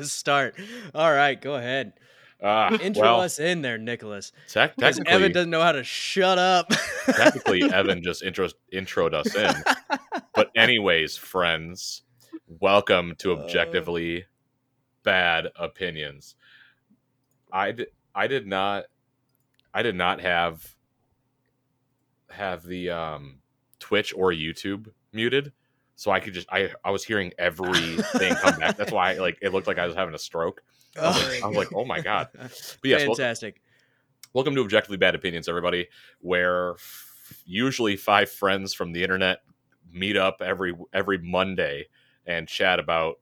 A start. All right, go ahead. Ah, Intro well, us in there, Nicholas. tec- Because technically, Evan doesn't know how to shut up. technically, Evan just intro introed us in. But anyways, friends, welcome to Uh. objectively bad opinions. I did, I did not I did not have have the um Twitch or YouTube muted. So I could just I I was hearing everything come back. That's why like it looked like I was having a stroke. I was like, I was like, oh my god. But yes, welcome, Fantastic. welcome to Objectively Bad Opinions, everybody, where f- usually five friends from the internet meet up every every Monday and chat about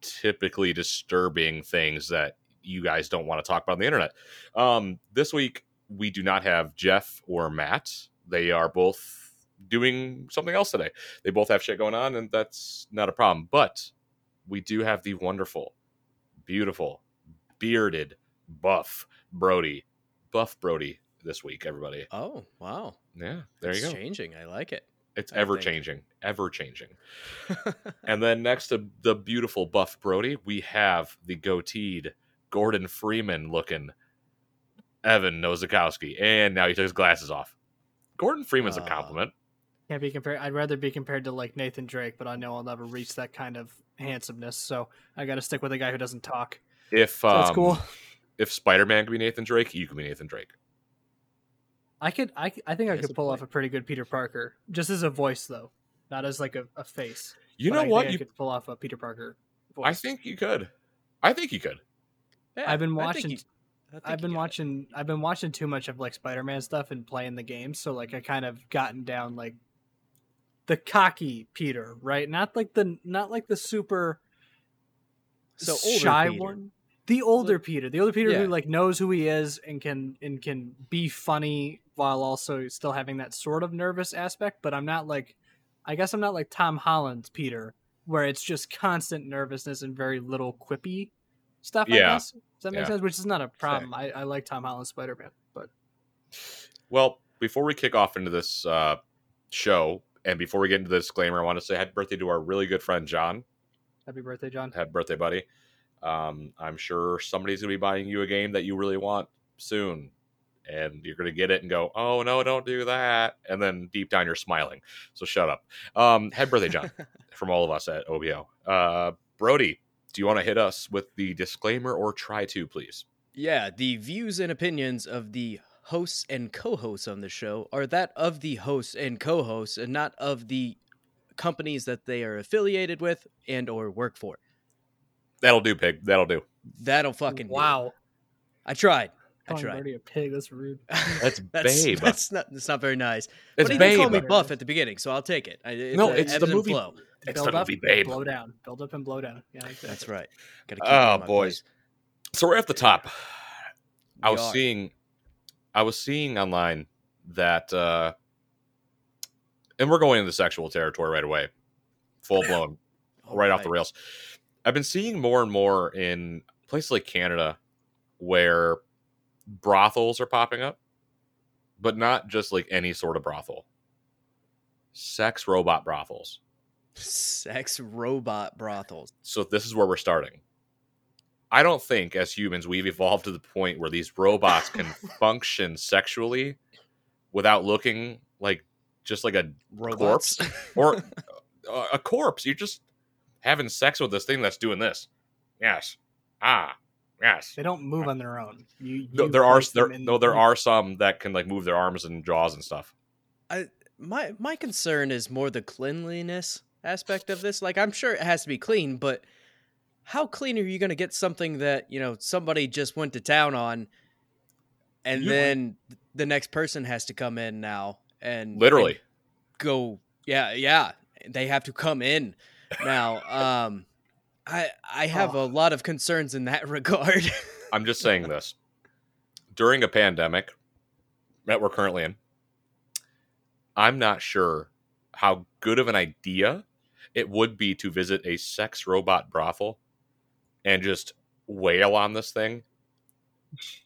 typically disturbing things that you guys don't want to talk about on the internet. Um, this week we do not have Jeff or Matt. They are both doing something else today. They both have shit going on, and that's not a problem. But we do have the wonderful, beautiful, bearded, buff Brody, buff Brody this week. Everybody, Oh, wow. yeah, there you go. changing. I like it. It's ever changing, ever changing. And then next to the beautiful buff Brody, we have the goateed Gordon Freeman looking Evan Nozakowski. And now he took his glasses off. Gordon Freeman's a Ah. compliment. Can't be compared. I'd rather be compared to like Nathan Drake, but I know I'll never reach that kind of handsomeness. So I got to stick with a guy who doesn't talk. If So um, that's cool. if Spider Man could be Nathan Drake, you could be Nathan Drake. I could. I. I think I could pull point. off a pretty good Peter Parker, just as a voice though, not as like a, a face. You But know I what? think I You, could pull off a Peter Parker. Voice. I think you could. I think you could. Yeah, I've been watching- I think I've been got it. watching. I've been watching too much of like Spider-Man stuff and playing the games, so like I kind of gotten down like the cocky Peter, right? Not like the not like the super So older shy Peter. one. The older Peter, the older Peter Yeah. who like knows who he is and can and can be funny while also still having that sort of nervous aspect. But I'm not like, I guess I'm not like Tom Holland's Peter, where it's just constant nervousness and very little quippy stuff. I Yeah. guess. Does that make Yeah. sense? Which is not a problem. I, I like Tom Holland's Spider Man, but Well, before we kick off into this uh, show, and before we get into the disclaimer, I want to say happy birthday to our really good friend John. happy birthday, John. Happy birthday, buddy. Um, I'm sure somebody's going to be buying you a game that you really want soon. And you're going to get it and go, oh, no, don't do that. And then deep down, you're smiling. So shut up. Um, happy birthday, John, from all of us at OBO. Uh, Brody, do you want to hit us with the disclaimer or try to, please? Yeah, the views and opinions of the hosts and co-hosts on the show are that of the hosts and co-hosts and not of the companies that they are affiliated with and or work for. That'll do, pig. That'll do. That'll fucking do. wow. I tried. I tried. Already a pig. That's rude. That's that's, babe. That's not. That's not very nice. It's but he did call me buff at the beginning, so I'll take it. I, it's No, it's the ebb and movie- flow. It's Build the up, movie, babe. blow down. Build up and blow down. Yeah, exactly. That's right. Gotta keep Oh, boys. place. So we're at the top. I was are. seeing I was seeing online that uh and we're going into sexual territory right away. Full blown, right off the rails. I've been seeing more and more in places like Canada where brothels are popping up, but not just like any sort of brothel. Sex robot brothels. Sex robot brothels. So this is where we're starting. I don't think as humans we've evolved to the point where these robots can function sexually without looking like just like a Robots. corpse or uh, a corpse. You're just having sex with this thing that's doing this. Yes. Ah. Yes. They don't move on their own. You, No, there are there no there are some that can like move their arms and jaws and stuff. I my my concern is more the cleanliness aspect of this. Like I'm sure it has to be clean, but how clean are you going to get something that, you know, somebody just went to town on and You- then the next person has to come in now and Literally. and go yeah, yeah. they have to come in now. Um, I I have Oh. a lot of concerns in that regard. I'm just saying this. During a pandemic that we're currently in, I'm not sure how good of an idea it would be to visit a sex robot brothel and just wail on this thing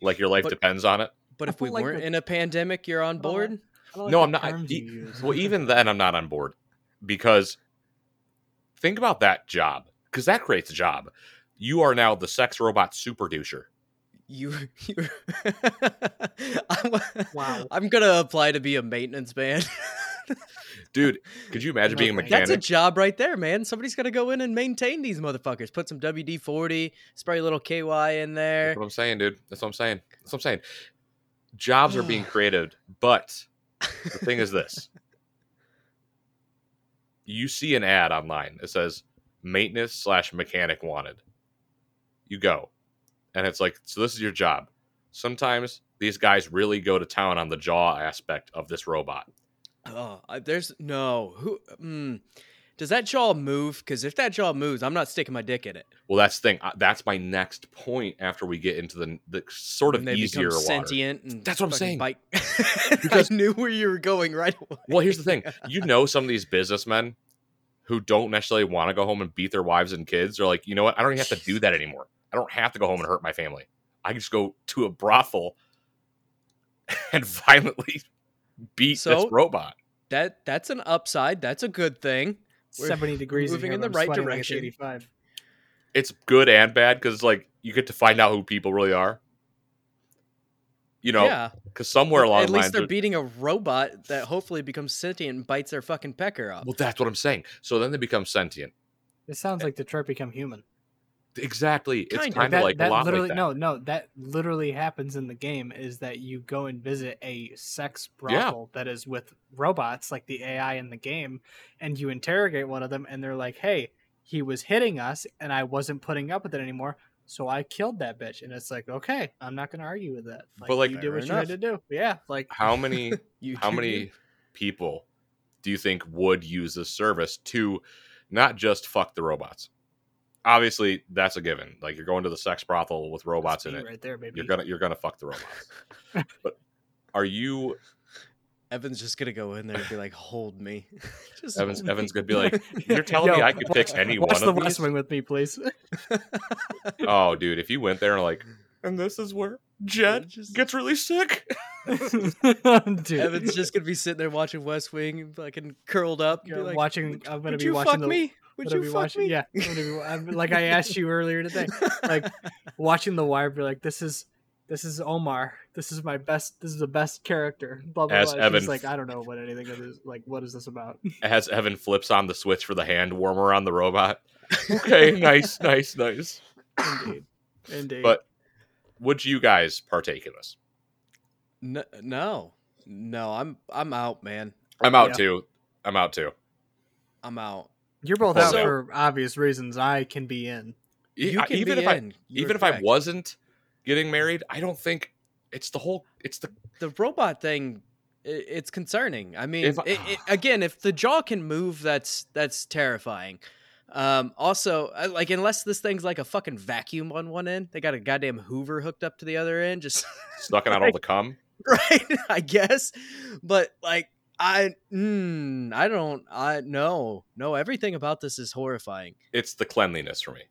like your life But- depends on it. but if we like weren't the- in a pandemic, you're on board. like- I don't like no, I'm not. I- terms e- you use. well, even then, I'm not on board because think about that job because that creates a job. You are now the sex robot super doucher. You, you I'm, Wow. I'm gonna apply to be a maintenance man. Dude, could you imagine No being a mechanic? That's a job right there, man. Somebody's got to go in and maintain these motherfuckers. Put some WD 40, spray a little KY in there. That's what I'm saying, dude. That's what I'm saying. That's what I'm saying. Jobs are being created, but the thing is this. You see an ad online that says maintenance slash mechanic wanted. You go. And it's like, so this is your job. Sometimes these guys really go to town on the jaw aspect of this robot. Oh, there's no who. Mm, does that jaw move? Because if that jaw moves, I'm not sticking my dick in it. Well, that's the thing. That's my next point after we get into the, the sort of easier water. sentient. That's what I'm saying. Bite. Because- I knew where you were going right away. Well, here's the thing. You know, some of these businessmen who don't necessarily want to go home and beat their wives and kids are like, you know what? I don't even have to do that anymore. I don't have to go home and hurt my family. I can just go to a brothel and violently beat this robot. That that's an upside. That's a good thing. We're 70 degrees moving here, in the I'm right sweating like it's direction. 85. It's good and bad because like you get to find out who people really are. You know, yeah. because somewhere But along At the least lines, they're beating a robot that hopefully becomes sentient and bites their fucking pecker off. well, that's what I'm saying. So then they become sentient. It sounds eh like Detroit become human. Exactly. It's Kind of. kind of like that a lot literally like that. no no that literally happens in the game is that you go and visit a sex Yeah. brothel that is with robots like the AI in the game and you interrogate one of them and they're like hey he was hitting us and I wasn't putting up with it anymore so I killed that bitch and it's like okay I'm not gonna argue with that like, But, like- you did Fair what you had to do yeah like How many You how many people do you think would use this service to not just fuck the robots? Obviously, that's a given. Like you're going to the sex brothel with robots in it. right there baby You're gonna you're gonna fuck the robots. but are you Evan's just gonna go in there and be like, "Hold me." just Evan's hold me. Evan's gonna be like, You're telling Yo, me I could pick any watch one the of West? Wing with me please Oh, dude, if you went there and like, and this is where Jed Just- gets really sick. dude Evan's just gonna be sitting there watching West Wing, and fucking curled up, and be Yeah, like, watching I'm gonna "Would be you watching fuck the me? Would gonna you be fuck watching, me?" Yeah, be, like I asked you earlier today, like watching the wire. Be like, this is this is Omar. This is my best. This is the best character. Blah blah As blah. Evan She's like, I don't know what anything of this. Like, what is this about? As Evan flips on the switch for the hand warmer on the robot. Okay, nice, nice, nice. Indeed, indeed. But would you guys partake in this? No, no, no. I'm I'm out, man. I'm out Yeah. too. I'm out too. I'm out. You're both out so- for obvious reasons. I can be in. You I- can even be if I in. You're even if I wasn't getting married, I don't think it's the whole. It's the the robot thing it's concerning i mean If I- it, it, again if the jaw can move that's that's terrifying um also like unless this thing's like a fucking vacuum on one end they got a goddamn hoover hooked up to the other end just sucking out all the cum. right i guess but like i mm, i don't i no no everything about this is horrifying It's the cleanliness for me.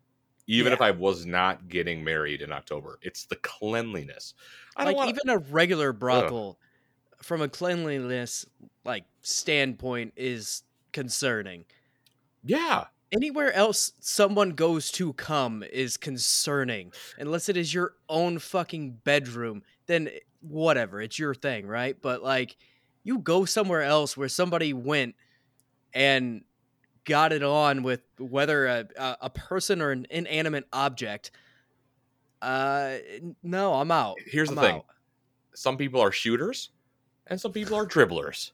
Even Yeah. if I was not getting married in October, it's the cleanliness. I don't like want even a regular brothel from a cleanliness like standpoint is concerning Yeah, anywhere else someone goes to come is concerning unless it is your own fucking bedroom then whatever it's your thing right but like you go somewhere else where somebody went and got it on with whether a, a, person or an inanimate object uh no i'm out Here's the I'm thing. out. some people are shooters, and some people are dribblers,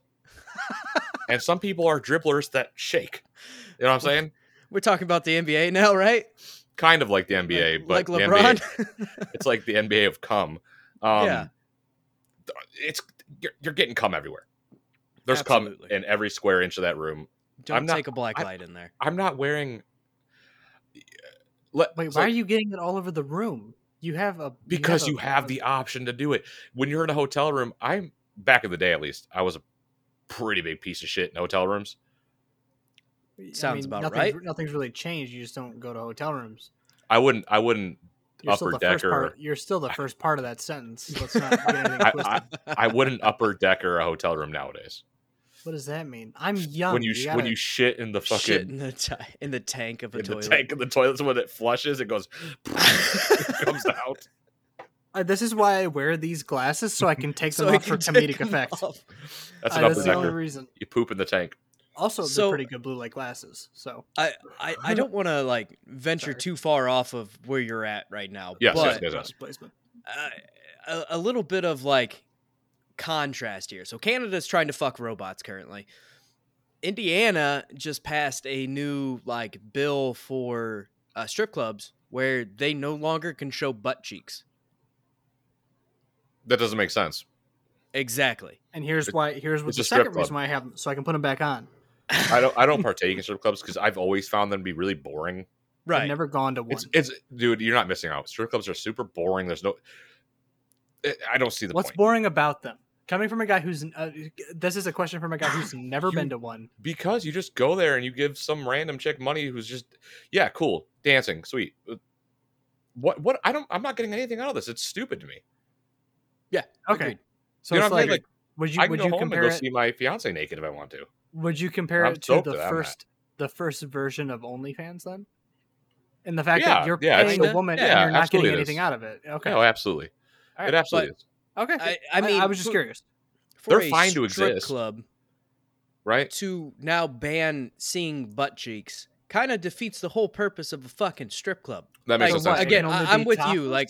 and some people are dribblers that shake. You know what I'm saying? we're talking about the nba now right Kind of like the NBA, like, but like lebron NBA, it's like the NBA of cum. Um, Yeah. it's you're, you're getting cum everywhere. There's cum in every square inch of that room. Don't not- take a black I- light in there. I'm not wearing. Let, Wait, so- why are you getting it all over the room? You have a because a- you have the option to do it when you're in a hotel room. I'm back in the day, at least. I was a pretty big piece of shit in hotel rooms. I Sounds about nothing's- right. Nothing's really changed. You just don't go to hotel rooms. I wouldn't. I wouldn't. You're still Upper the first decker. part. You're still the first part of that sentence. Let's not get anything I, twisted. I, I wouldn't upper decker a hotel room nowadays. what does that mean? I'm young. when you, sh when you shit in the fucking Shit in the ta- in the tank of a in the toilet. tank of the toilet, so when it flushes, it goes it comes out. Uh, this is why I wear these glasses so I can take them So he off for comedic effect. off. That's Uh, an upper that's the only reason. You poop in the tank. Also, they're pretty good blue light glasses. So I, I, I don't want to like venture Sorry. too far off of where you're at right now. Yes, but yes, yes. product placement. uh, a, a little bit of like contrast here. So Canada's trying to fuck robots currently. Indiana just passed a new like bill for uh, strip clubs where they no longer can show butt cheeks. That doesn't make sense. Exactly. And here's It- why. Here's what the second reason why I have them, so I can put them back on. I don't. I don't partake in strip clubs because I've always found them to be really boring. Right. I've never gone to one. It's it's dude, you're not missing out. Strip clubs are super boring. There's no. I- I don't see the What's point boring about them? Coming from a guy who's uh, this is a question from a guy who's never You- been to one. because you just go there and you give some random chick money who's just yeah cool dancing sweet. Uh, What what I don't I'm not getting anything out of this. It's stupid to me. Yeah. Okay, Agreed. so You know it's what I mean? like, Like, would you I can would go you home and compare go it? see my fiance naked if I want to. Would you compare I'm it to stoked the that first the first version of OnlyFans then? And the fact Yeah, that you're yeah, paying a woman Yeah, and you're not getting anything out of it. Okay. No, absolutely. All It right. absolutely is. okay. I, I mean, I, was just for- curious. For They're a fine to exist. Club Right? to now ban seeing butt cheeks kind of defeats the whole purpose of a fucking strip club. That makes Like, no sense. again, I, I'm with you. topless? Like,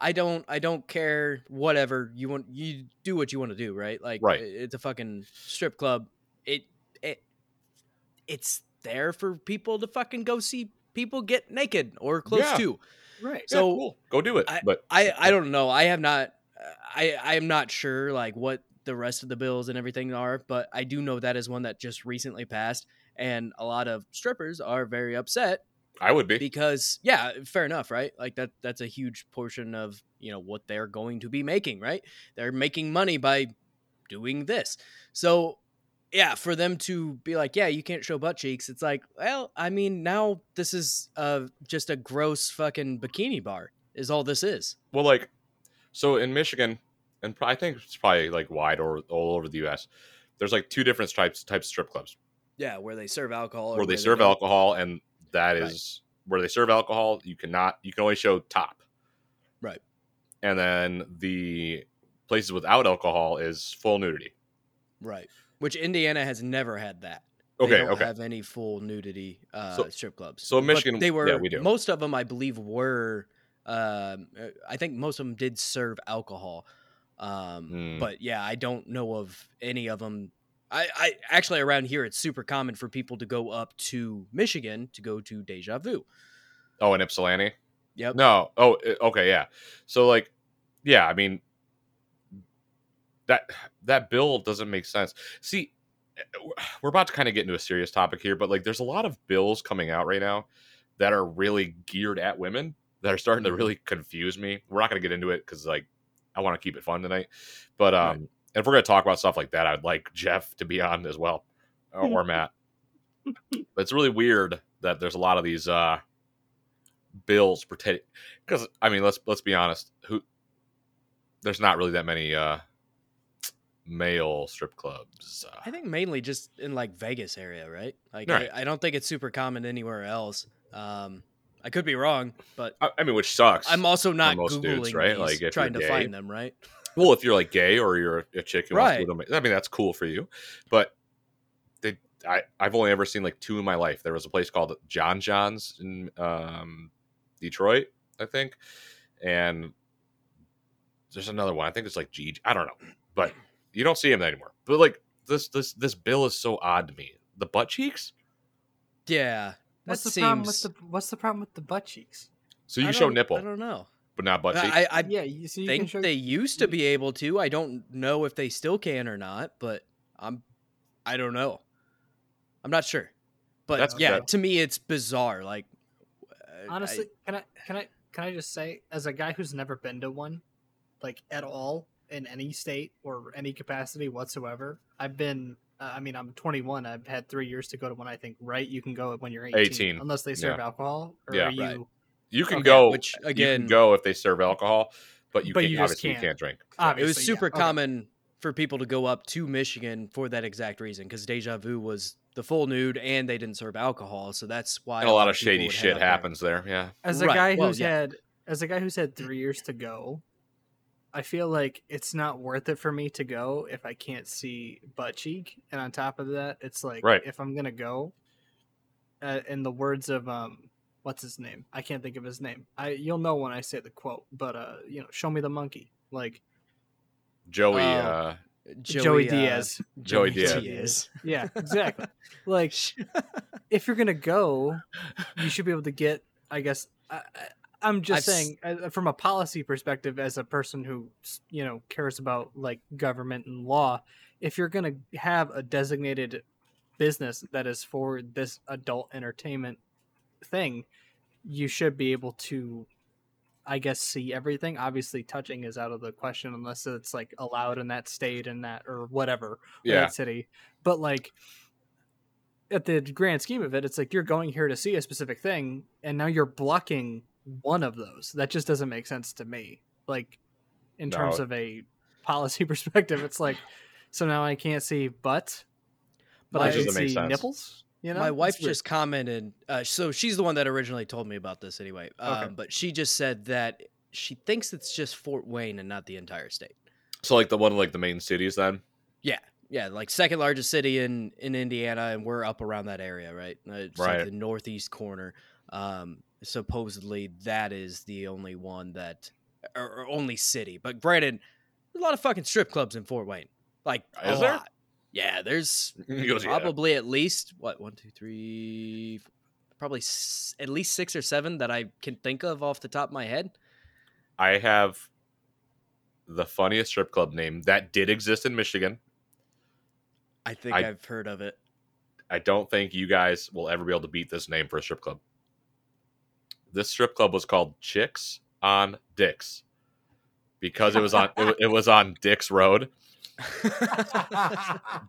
I don't, I don't care. Whatever you want, you do what you want to do, right? Like, Right. It's a fucking strip club. It, it, it's there for people to fucking go see people get naked or close Yeah. to. Right. Yeah, so- cool. Go do it. I- but I, I don't know. I have not. I, I am not sure like what the rest of the bills and everything are, but I do know that is one that just recently passed, and a lot of strippers are very upset I would be. because yeah fair enough right like that that's a huge portion of you know what they're going to be making right they're making money by doing this so yeah for them to be like yeah you can't show butt cheeks it's like well i mean now this is uh just a gross fucking bikini bar is all this is Well, like, so in Michigan, and I think it's probably like wide or all over the U.S. There's like two different types types of strip clubs yeah where they serve alcohol or where they serve don't. alcohol, and that is Right. where they serve alcohol. You cannot. You can only show top. Right. And then the places without alcohol is full nudity. right which indiana has never had that They Okay. don't Okay. have any full nudity uh, So- strip clubs. so in But Michigan, they yeah, were. we do. Most of them, I believe, were. Um, uh, I think most of them did serve alcohol. Um, Hmm. But yeah, I don't know of any of them. I, I actually around here, it's super common for people to go up to Michigan to go to Deja Vu. Oh, in Ypsilanti. Yep. No. Oh, uh, okay, yeah. So like, yeah, I mean, that that bill doesn't make sense. See, we're about to kind of get into a serious topic here, but like, there's a lot of bills coming out right now that are really geared at women that are starting to Mhm. really confuse me. We're not going to get into it because like, I want to keep it fun tonight. But um, Right. if we're going to talk about stuff like that, I'd like Jeff to be on as well, or, or Matt. But it's really weird that there's a lot of these uh bills pretending because I mean let's let's be honest who there's not really that many uh male strip clubs uh, I think mainly just in like Vegas area, right? Like Right. I, I don't think it's super common anywhere else. Um, I could be wrong, but I, I mean which sucks I'm also not most googling dudes, right? Like, trying to gay. find them, right? well if you're like gay or you're a chick who wants to Right. I mean that's cool for you but they I I've only ever seen like two in my life there was a place called John John's in um Detroit I think and there's another one I think it's like G I don't know but you don't see him anymore but like this this this bill is so odd to me the butt cheeks Yeah, What's that the problem with the What's the problem with the butt cheeks? so you I show nipple I don't know. but not butt cheeks I, I yeah, you, so you think show, they used to be able to. I don't know if they still can or not, but I'm I don't know. I'm not sure, but That's- yeah, that- to me it's bizarre. Like uh, I- Honestly, can I can I can I just say, as a guy who's never been to one, like at all in any state or any capacity whatsoever, I've been. Uh, I mean, I'm 21. I've had three years to go to one. I think right. You can go when you're 18, 18, unless they serve alcohol. Or Yeah. are you, Right. You can Okay, go. which, you again- can go if they serve alcohol, but you But can't. you obviously, can't. you can't drink. it was super yeah, okay. common for people to go up to Michigan for that exact reason because Deja Vu was the full nude and they didn't serve alcohol, so that's why And a lot of shady shit up there. happens there. Yeah. As a Right, guy well, who's yeah. had as a guy who's had three years to go, I feel like it's not worth it for me to go if I can't see butt cheek. And on top of that, it's like Right. if I'm gonna go, uh, in the words of um, what's his name? I can't think of his name. I you'll know when I say the quote, but uh, you know, show me the monkey, like Joey. Oh. uh, Joey, uh, Diaz. Joey Joey Diaz. Diaz. Yeah, exactly. like if you're gonna go, you should be able to get. I guess I, I, I'm just I've saying, uh, from a policy perspective, as a person who you know cares about like government and law, if you're gonna have a designated business that is for this adult entertainment thing, you should be able to. I guess see everything. Obviously, touching is out of the question unless it's like allowed in that state and that or whatever yeah. that city. But like at the grand scheme of it, it's like you're going here to see a specific thing, and now you're blocking one of those. That just doesn't make sense to me. Like in terms of a policy perspective, it's like so now I can't see butt, but My- I can see sense. nipples. You know, My wife It's weird. just commented. Uh, so she's the one that originally told me about this anyway. Um, Okay. But she just said that she thinks it's just Fort Wayne and not the entire state. So like the one like the main cities then. Yeah, yeah, like second largest city in in Indiana, and we're up around that area, right? Uh, It's like Right. the northeast corner. Um, supposedly that is the only one that, or, or only city. But granted, there's a lot of fucking strip clubs in Fort Wayne. Like a there? lot. Yeah, there's He goes, yeah. probably at least what one, two, three, probably s- at least six or seven that I can think of off the top of my head. I have the funniest strip club name that did exist in Michigan. I think I, have heard of it. I don't think you guys will ever be able to beat this name for a strip club. This strip club was called Chicks on Dicks because it was on it, it was on Dix Road,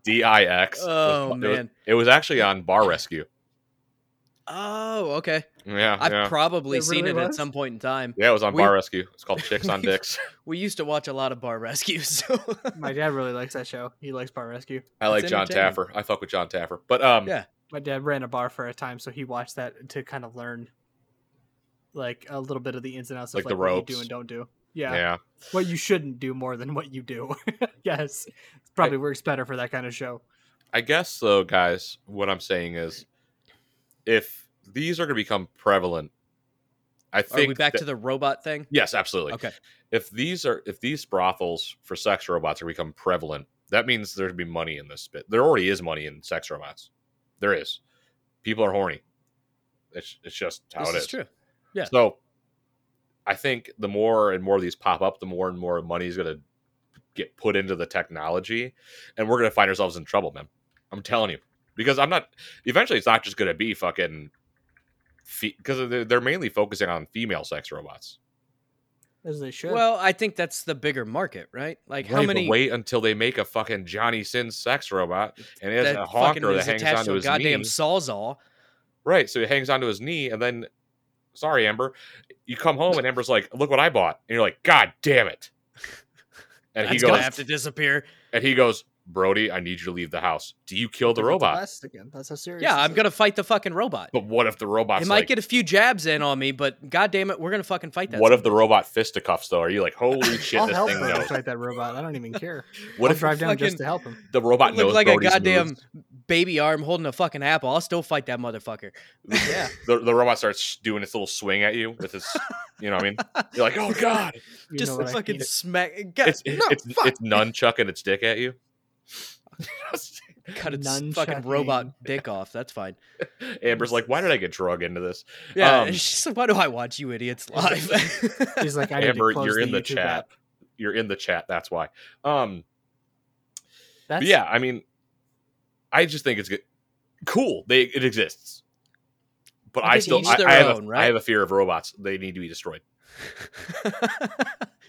D I X. oh It was- man. it was actually on Bar Rescue. Oh, okay. Yeah, I've yeah. probably It seen really it at some point in time. yeah, it was on we- Bar Rescue. It's called Chicks on Dicks. We used to watch a lot of bar Rescue. So My dad really likes that show. He likes Bar Rescue. I like Jon entertaining. Taffer. I fuck with Jon Taffer. But um, Yeah. My dad ran a bar for a time, so he watched that to kind of learn like a little bit of the ins and outs Like of the like what you ropes. do and don't do. yeah. Yeah. What you shouldn't do more than what you do. yes. It probably works better for that kind of show. I guess though, guys, what I'm saying is, if these are going to become prevalent, I are think we back that- to the robot thing? yes, absolutely. Okay. If these are if these brothels for sex robots are become prevalent, that means there'd be money in this bit. There already is money in sex robots. There is. People are horny. It's it's just how this it is is. true. Yeah. So I think the more and more of these pop up, the more and more money is going to get put into the technology, and we're going to find ourselves in trouble, man. I'm telling you, because I'm not. Eventually, it's not just going to be fucking. Because they're, they're mainly focusing on female sex robots. As they should. Well, I think that's the bigger market, right? Like how Right, but many wait until they make a fucking Johnny Sins sex robot, and it has a fucking honker that is hangs onto his goddamn knee. sawzall. Right, so he hangs onto his knee, and then, sorry, Amber, you come home and Amber's like, "Look what I bought," and you're like, "God damn it!" And That's he gonna goes, have to disappear. and he goes, "Brody, I need you to leave the house. Do you kill the robot?" last again. That's how serious. Yeah, I'm is. gonna fight the fucking robot. But what if the robot? it might like, get a few jabs in on me, but god damn it, we're gonna fucking fight that. what son if the of a bitch. robot fisticuffs though? Are you like, holy shit, I'll this help thing Brody knows? fight that robot. I don't even care. What I'll if drive down just to help him. the robot look knows like a Brody's goddamn moves? Baby arm holding a fucking apple? I'll still fight that motherfucker. Yeah. The, the robot starts doing its little swing at you with his, you know what I mean? You're like, oh god, You Just know the what I fucking smack. God, it's no, it's fuck. it's nunchucking its dick at you. cut its fucking robot dick off. That's fine. Amber's like, why did I get drug into this? Yeah, Um, she's like, why do I watch you idiots live? He's like, I need Amber, to close you're in the YouTube chat. app. You're in the chat. That's why. Um, That's yeah, I mean, I just think it's good. cool. They it exists. But I I, still I, I have own, a, right? I have a fear of robots. They need to be destroyed.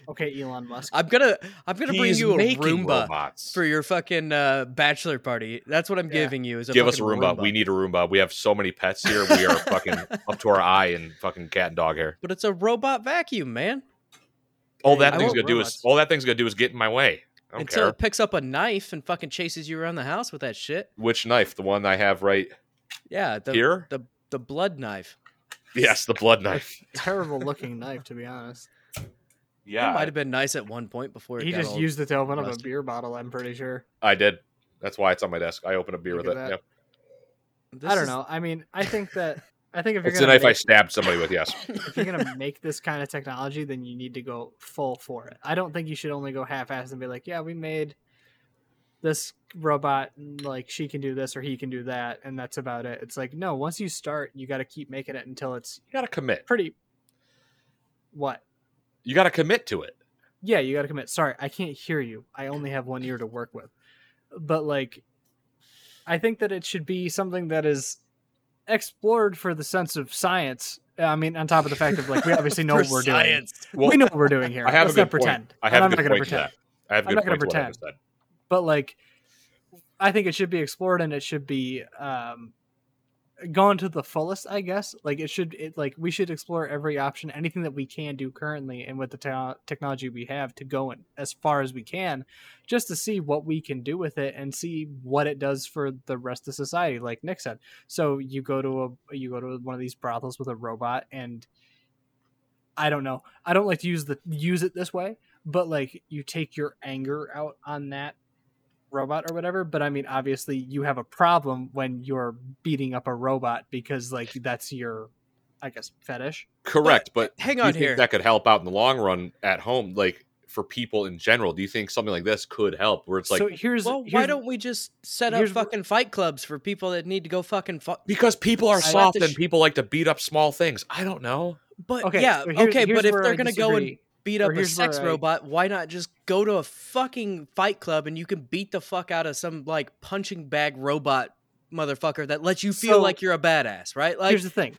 Okay, Elon Musk. I'm gonna I'm gonna bring you a Roomba robots. for your fucking uh, bachelor party. That's what I'm Yeah. giving you. Is a Give us a fucking Roomba. We need a Roomba. We have so many pets here. We are fucking up to our eye in fucking cat and dog hair. but it's a robot vacuum, man. All Yeah, that I thing's gonna do is all that thing's gonna do is get in my way. I don't Until care. it picks up a knife and fucking chases you around the house with that shit. Which knife? The one I have right Yeah, the here? the the blood knife. Yes, the blood knife. Terrible looking knife, to be honest. Yeah, it might have been nice at one point before it He got just used the to open up a beer bottle. I'm pretty sure. I did. That's why it's on my desk. I open a beer Look with it. that. Yep. I don't is- know. I mean, I think that I think if you're It's the knife I make, stabbed somebody with. Yes. if you're gonna make this kind of technology, then you need to go full for it. I don't think you should only go half-assed and be like, "Yeah, we made this robot, and, like she can do this or he can do that, and that's about it." It's like, no. Once you start, you got to keep making it until it's You gotta commit. pretty. What? You gotta commit to it. Yeah, you got to commit. Sorry, I can't hear you. I only have one ear to work with. But like I think that it should be something that is explored for the sense of science. I mean, on top of the fact of like we obviously know what we're science. doing. we know what we're doing here. I have Let's a good not pretend. point. I And have I'm a good not gonna to pretend. that. I have a I'm good not gonna point to what I pretend. just said. But like I think it should be explored and it should be um gone to the fullest, I guess. Like it should it like we should explore every option, anything that we can do currently and with the te- technology we have to go in as far as we can just to see what we can do with it and see what it does for the rest of society like Nick said. So you go to a you go to one of these brothels with a robot and I don't know. I don't like to use the use it this way, but like you take your anger out on that robot or whatever but i mean obviously you have a problem when you're beating up a robot because like that's your i guess fetish Correct, but, hang on here. that could help out in the long run at home, like for people in general? Do you think something like this could help? Where it's like so here's well, here's, why don't we just set up fucking fight clubs for people that need to go fucking fuck? because people are I soft and sh- people like to beat up small things. I don't know. But okay yeah, so here's- okay, here's but if they're I gonna go and beat up a sex where I- robot, why not just go to a fucking fight club and you can beat the fuck out of some like punching bag robot motherfucker that lets you feel So- like you're a badass, right? Like, here's the thing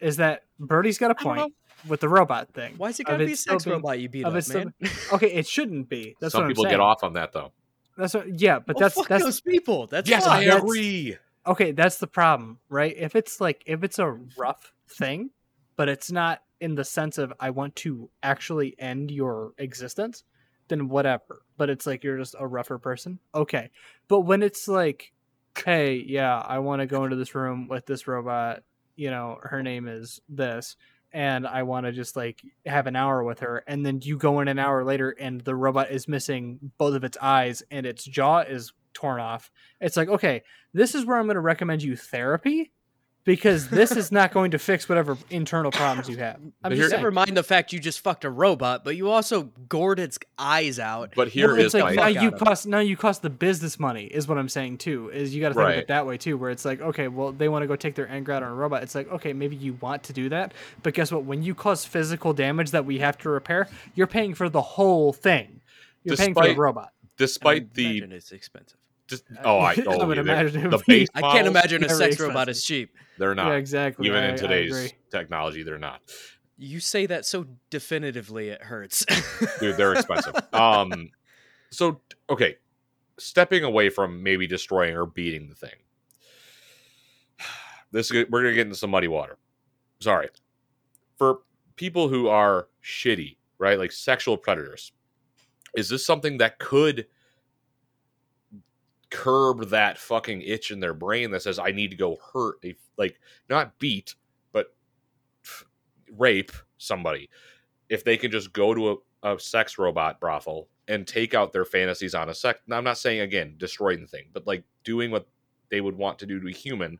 is that Birdie's got a point with the robot thing why is it of gotta be a it still sex being- robot you beat of up, it still man? okay it shouldn't be that's Some what people I'm get saying. off on that though. that's what, yeah but Well, that's fuck that's those people. That's yes, fine. I that's- agree. okay that's the problem right if it's like if it's a rough thing but it's not in the sense of i want to actually end your existence then whatever but it's like you're just a rougher person? Okay. But when it's like hey yeah i want to go into this room with this robot you know her name is this and i want to just like have an hour with her and then you go in an hour later and the robot is missing both of its eyes and its jaw is torn off it's like okay this is where I'm going to recommend you therapy because this is not going to fix whatever internal problems you have. I'm But just here- Never mind the fact you just fucked a robot, but you also gored its eyes out. But here Well, is it's like my now you out of it. cost now you cost the business money is what I'm saying too. Is you got to think of it that way too, where it's like okay, well they want to go take their anger out on a robot. It's like okay, maybe you want to do that, but guess what? When you cause physical damage that we have to repair, you're paying for the whole thing. You're paying for the robot. despite I the it's expensive. Just, oh I, I would imagine the base I can't imagine a very sex robot is cheap. they're not yeah, exactly. even I- in today's technology. They're not. You say that so definitively, it hurts. dude they're expensive um so okay stepping away from maybe destroying or beating the thing this we're gonna get into some muddy water sorry for people who are shitty right like sexual predators is this something that could curb that fucking itch in their brain that says i need to go hurt a like not beat but rape somebody if they can just go to a, a sex robot brothel and take out their fantasies on a sex. Now, I'm not saying again destroying the thing, but like doing what they would want to do to a human,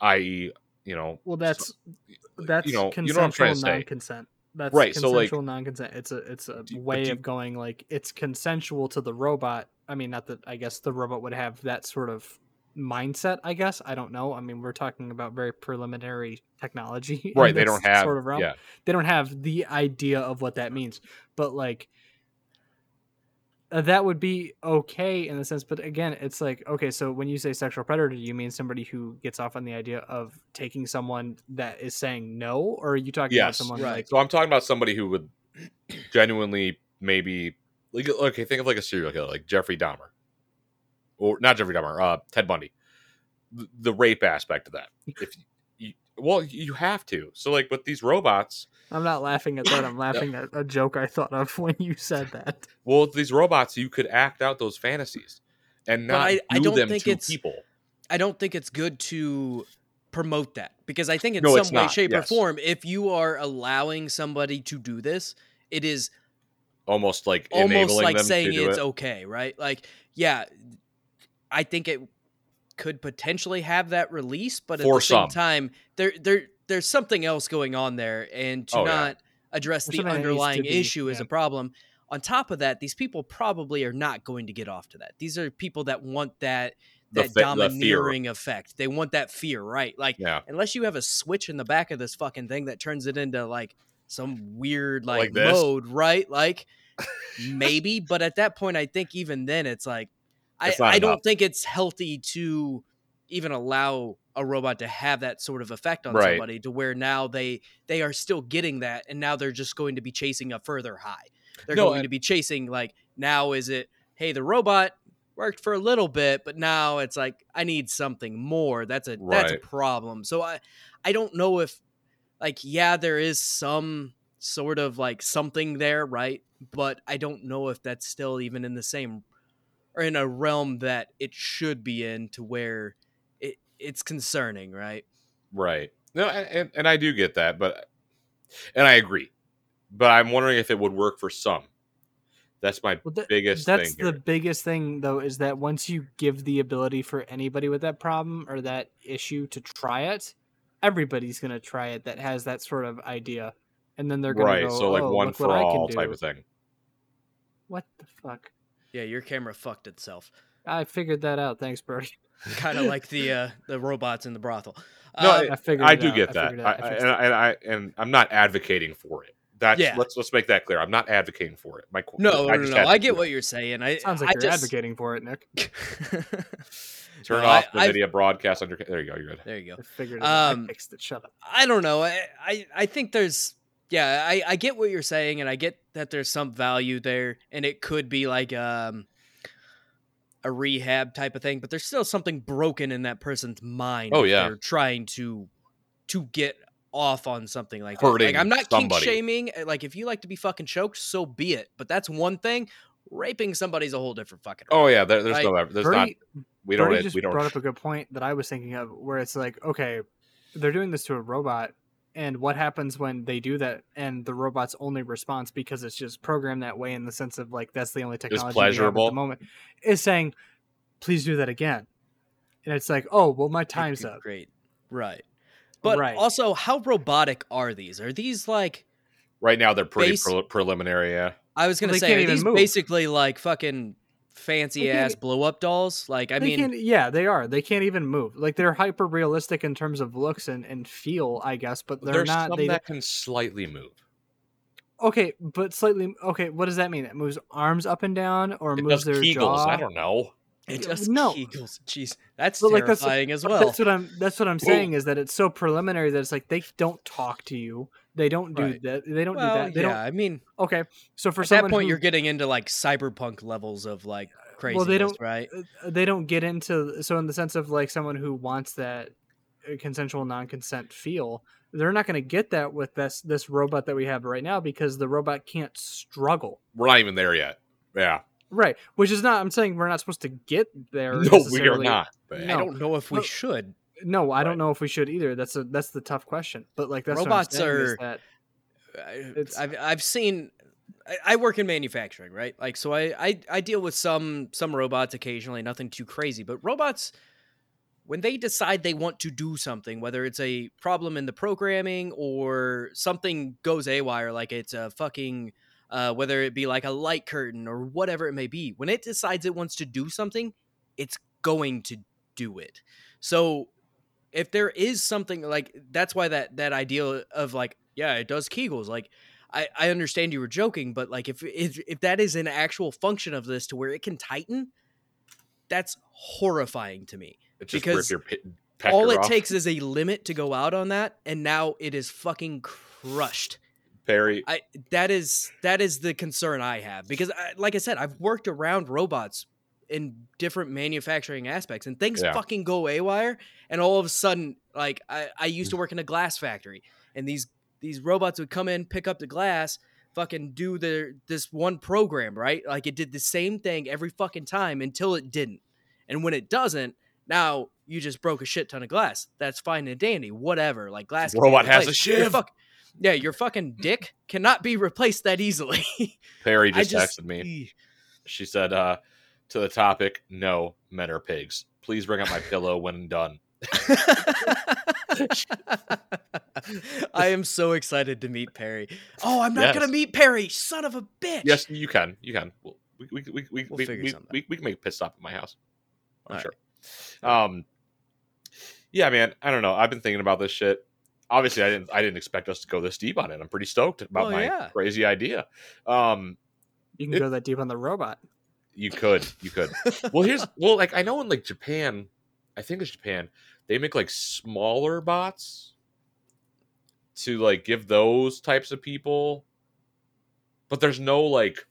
i.e., you know, Well, that's that's you know- you know what I'm trying to say. non-consent. That's Right, so, like- non-consent. It's a it's a Do- way do- of going like it's consensual to the robot. I mean, not that I guess the robot would have that sort of mindset. I guess I don't know. I mean, we're talking about very preliminary technology. right? They don't have sort of realm. yeah. They don't have the idea of what that means. But like, uh, that would be okay in the sense but again it's like okay so when you say sexual predator you mean somebody who gets off on the idea of taking someone that is saying no or are you talking about someone right. like So I'm talking about somebody who would genuinely maybe like okay, think of like a serial killer like Jeffrey Dahmer, or not Jeffrey Dahmer, uh, Ted Bundy. The, the rape aspect of that. If you, well, you have to. So like with these robots, i'm not laughing at that i'm laughing at a joke i thought of when you said that well, with these robots, you could act out those fantasies and not I- do I don't them think to it's- people. I don't think it's good to promote that because I think in No, some way, not, shape, or form, if you are allowing somebody to do this, it is Almost like almost enabling like them saying to do it's it. okay, right? Like, yeah, I think it could potentially have that release, but at For the same some. time, there there there's something else going on there, and to Oh, yeah. not address There's the something that underlying be- issue is yeah. a problem. On top of that, these people probably are not going to get off to that. These are people that want that that fe- the domineering effect. They want that fear, right? Like Yeah, unless you have a switch in the back of this fucking thing that turns it into like some weird like, Like mode, right? Like maybe, but at that point, I think even then it's like I, I don't think it's healthy to even allow a robot to have that sort of effect on Right. somebody to where now they they are still getting that and now they're just going to be chasing a further high. They're No, going and- to be chasing like now is it hey the robot worked for a little bit but now it's like I need something more. That's a that's a problem. So I I don't know if like yeah there is some sort of like something there, right? But I don't know if that's still even in the same or in a realm that it should be in to where it it's concerning, right? right. No, and, and and I do get that, but and I agree, but I'm wondering if it would work for some. That's my Well, that- biggest that's thing the biggest thing though is that once you give the ability for anybody with that problem or that issue to try it everybody's going to try it that has that sort of idea and then they're going right. to go so like oh, one for what I can all type of thing. what the fuck Yeah, your camera fucked itself. i figured that out thanks Brody. kind of like the uh, the robots in the brothel. No, it- i figured I it do out. get I that, I. I I, and. I, and I and I'm not advocating for it. That's Yeah. let's let's make that clear. I'm not advocating for it. My qu- no, no, I no, no. I get what you're saying. I sounds like I you're just... advocating for it nick Turn No, off I- the video broadcast under. There you go. You're good. there you go. i figured it out. Um, i fixed it shut up I don't know. I, I, I think there's yeah, I, I get what you're saying and I get that there's some value there and it could be like um a rehab type of thing, but there's still something broken in that person's mind. Oh, yeah. They're trying to to get off on something like that. Like I'm not kink shaming. uh, Like if you like to be fucking choked, so be it. But that's one thing. Raping somebody's a whole different fucking Oh yeah, there, there's Right. no. There's Brody, not. We don't. Brody just we don't. brought up a good point that I was thinking of, where it's like, okay, they're doing this to a robot, and what happens when they do that, and the robot's only response because it's just programmed that way in the sense of like that's the only technology we have at the moment, is saying, please do that again, and it's like, oh well, my time's up. Great. Right. But Right. also, how robotic are these? Are these like Right now, they're pretty Base- pre- preliminary. Yeah. I was gonna Well, say, are these move. basically like fucking fancy ass blow up dolls? Like, I mean, yeah, they are. They can't even move. Like they're hyper realistic in terms of looks and, and feel, I guess, but they're There's not. some They that can slightly move. okay, but slightly. Okay, what does that mean? It moves arms up and down, or It moves their Kegels. jaw. I don't know. it just no. Kegels. Jeez, that's But, like, that's- terrifying as well. That's what I'm. That's what I'm saying is that it's so preliminary that it's like they don't talk to you. They don't do Right. that. They don't well, do that. They yeah, don't. I mean, Okay, so for at that point, who, you're getting into like cyberpunk levels of like crazy. Well, they don't- right? uh, they don't get into so in the sense of like someone who wants that uh, consensual non-consent feel they're not going to get that with this this robot that we have right now because the robot can't struggle We're not even there yet. Yeah. right which is not i'm saying we're not supposed to get there No, we are not. But No. I don't know if we Well, should. No i don't know if we should either that's a that's the tough question but like that's Robots what I'm saying is are- that I've I've seen. I, I work in manufacturing, right? Like, so I, I I deal with some some robots occasionally, nothing too crazy, but robots when they decide they want to do something, whether it's a problem in the programming or something goes awry, like it's a fucking uh, whether it be like a light curtain or whatever it may be, when it decides it wants to do something, it's going to do it. So if there is something like that's why that that idea of like yeah it does kegels like I, I understand you were joking, but like if, if if that is an actual function of this to where it can tighten, that's horrifying to me. It just Because rip your pi- pecker All it off. takes is a limit to go out on that, and now it is fucking crushed. Perry. I that is that is the concern I have because, I, like I said, I've worked around robots in different manufacturing aspects, and things Yeah. fucking go awire. And all of a sudden, like I, I used to work in a glass factory, and these these robots would come in, pick up the glass, fucking do their this one program right. Like it did the same thing every fucking time until it didn't, and when it doesn't, now you just broke a shit ton of glass. That's fine and dandy, whatever. Like glass. Robot has a replaced. Your shiv. fuck- yeah, your fucking dick cannot be replaced that easily. Perry I just, texted me. She said, uh, to the topic, no, men are pigs. Please bring up my pillow when done. I am so excited to meet Perry. Oh, I'm not gonna meet Perry, son of a bitch. Yes, you can. You can. We'll- We we we we We'll we, figure we, something we, we can make a pit stop at my house. I'm All sure. Um, yeah, man. I don't know. I've been thinking about this shit. Obviously, I didn't. I didn't expect us to go this deep on it. I'm pretty stoked about Well, my yeah. crazy idea. Um, You can It- go that deep on the robot. You could. You could. well, here's well, like I know in like Japan, I think it's Japan. They make like smaller bots to like give those types of people, but there's no like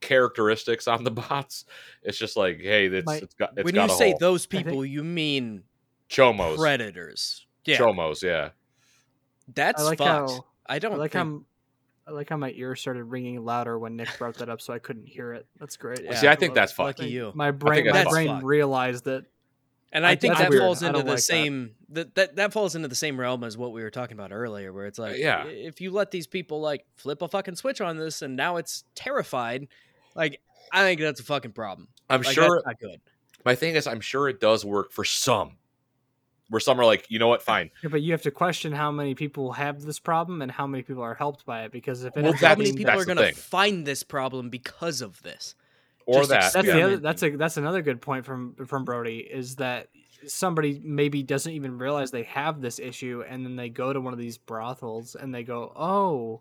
characteristics on the bots. It's just like, hey, it's, My- it's got it's when got you a say hole. those I think- people, you mean chomos, predators. Yeah, chomos, yeah. that's I like fucked. how I I don't like think- how I like how my ears started ringing louder when Nick brought that up, so I couldn't hear it. That's great. Yeah. See, I think that's it. fucked. Lucky you. My brain, my brain fucked. realized that. And I, I- think that weird. falls into the like same that, that that falls into the same realm as what we were talking about earlier, where it's like, yeah. if you let these people like flip a fucking switch on this and now it's terrified, like I think that's a fucking problem. I'm Like, sure that's not good. my thing is I'm sure it does work for some. Where some are like, you know what, fine. Yeah, but you have to question how many people have this problem and how many people are helped by it. Because if it Well, How many people are going to find this problem because of this? Or Just that. that's yeah. the other that's a that's another good point from from Brody is that somebody maybe doesn't even realize they have this issue and then they go to one of these brothels and they go oh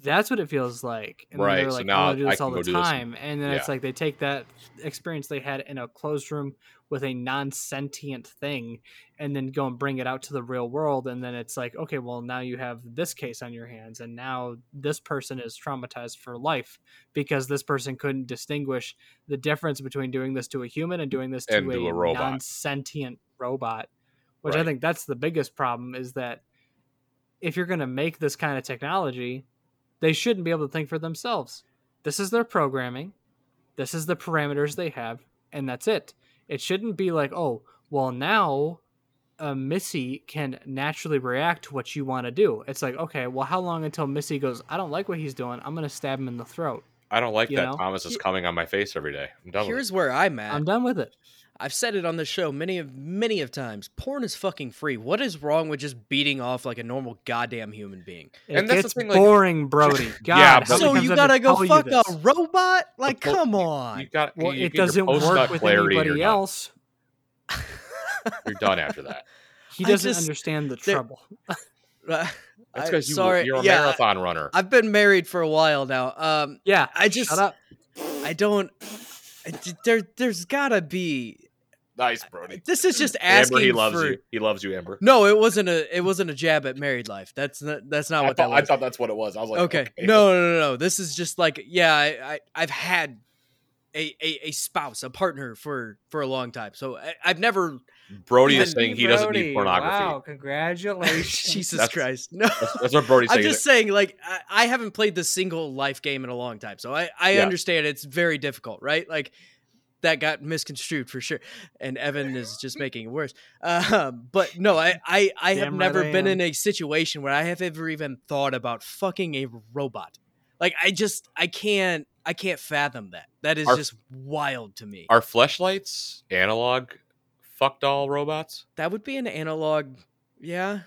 that's what it feels like and Right, they're so like now oh, I want to do this can all go the do this. time and then it's like they take that experience they had in a closed room with a non-sentient thing and then go and bring it out to the real world. And then it's like okay well now you have this case on your hands and now this person is traumatized for life because this person couldn't distinguish the difference between doing this to a human and doing this to, And a, to a robot. non-sentient robot which i think that's the biggest problem is that if you're going to make this kind of technology they shouldn't be able to think for themselves. This is their programming. This is the parameters they have and that's it it shouldn't be like oh well now uh, Missy can naturally react to what you want to do. It's like, okay, well, how long until Missy goes, I don't like what he's doing. I'm going to stab him in the throat. I don't like you that know? Thomas is coming on my face every day. I'm done with Here's where I'm at. I'm done with it. I've said it on the show many of many of times. Porn is fucking free. What is wrong with just beating off like a normal goddamn human being? It And that's the gets thing, like- boring, Brody. God, Yeah, how but- many so you gotta to go fuck a robot? Like, po- come on. You got Well, you it doesn't work with clarity anybody you're else. You're done after that. He doesn't just- understand the trouble. That's I- because you, sorry, you're a yeah, marathon runner. I've been married for a while now. Um, Yeah, I just shut up. I don't. I d- There, there's gotta be. Nice, Brody. This is just asking Amber, he loves for. you. He loves you, Amber. No, it wasn't a. It wasn't a jab at married life. That's not. That's not I what thought, that was. I thought that's what it was. I was like, okay. No, no, no, no. This is just like, yeah, I, I I've had a, a a spouse, a partner for for a long time. So I, I've never. Brody is Even saying he doesn't need pornography. Wow, congratulations. Jesus That's- Christ, no. That's, that's what Brody's I'm just saying, like, I, I haven't played the single life game in a long time, so I I Yeah. understand it's very difficult, right? Like. That got misconstrued for sure, and Evan is just making it worse. Uh, but no, I I, I have right never I been am. in a situation where I have ever even thought about fucking a robot. Like I just I can't I can't fathom that. That is Are- just wild to me. Are fleshlights analog fuck doll robots? that would be an analog, yeah.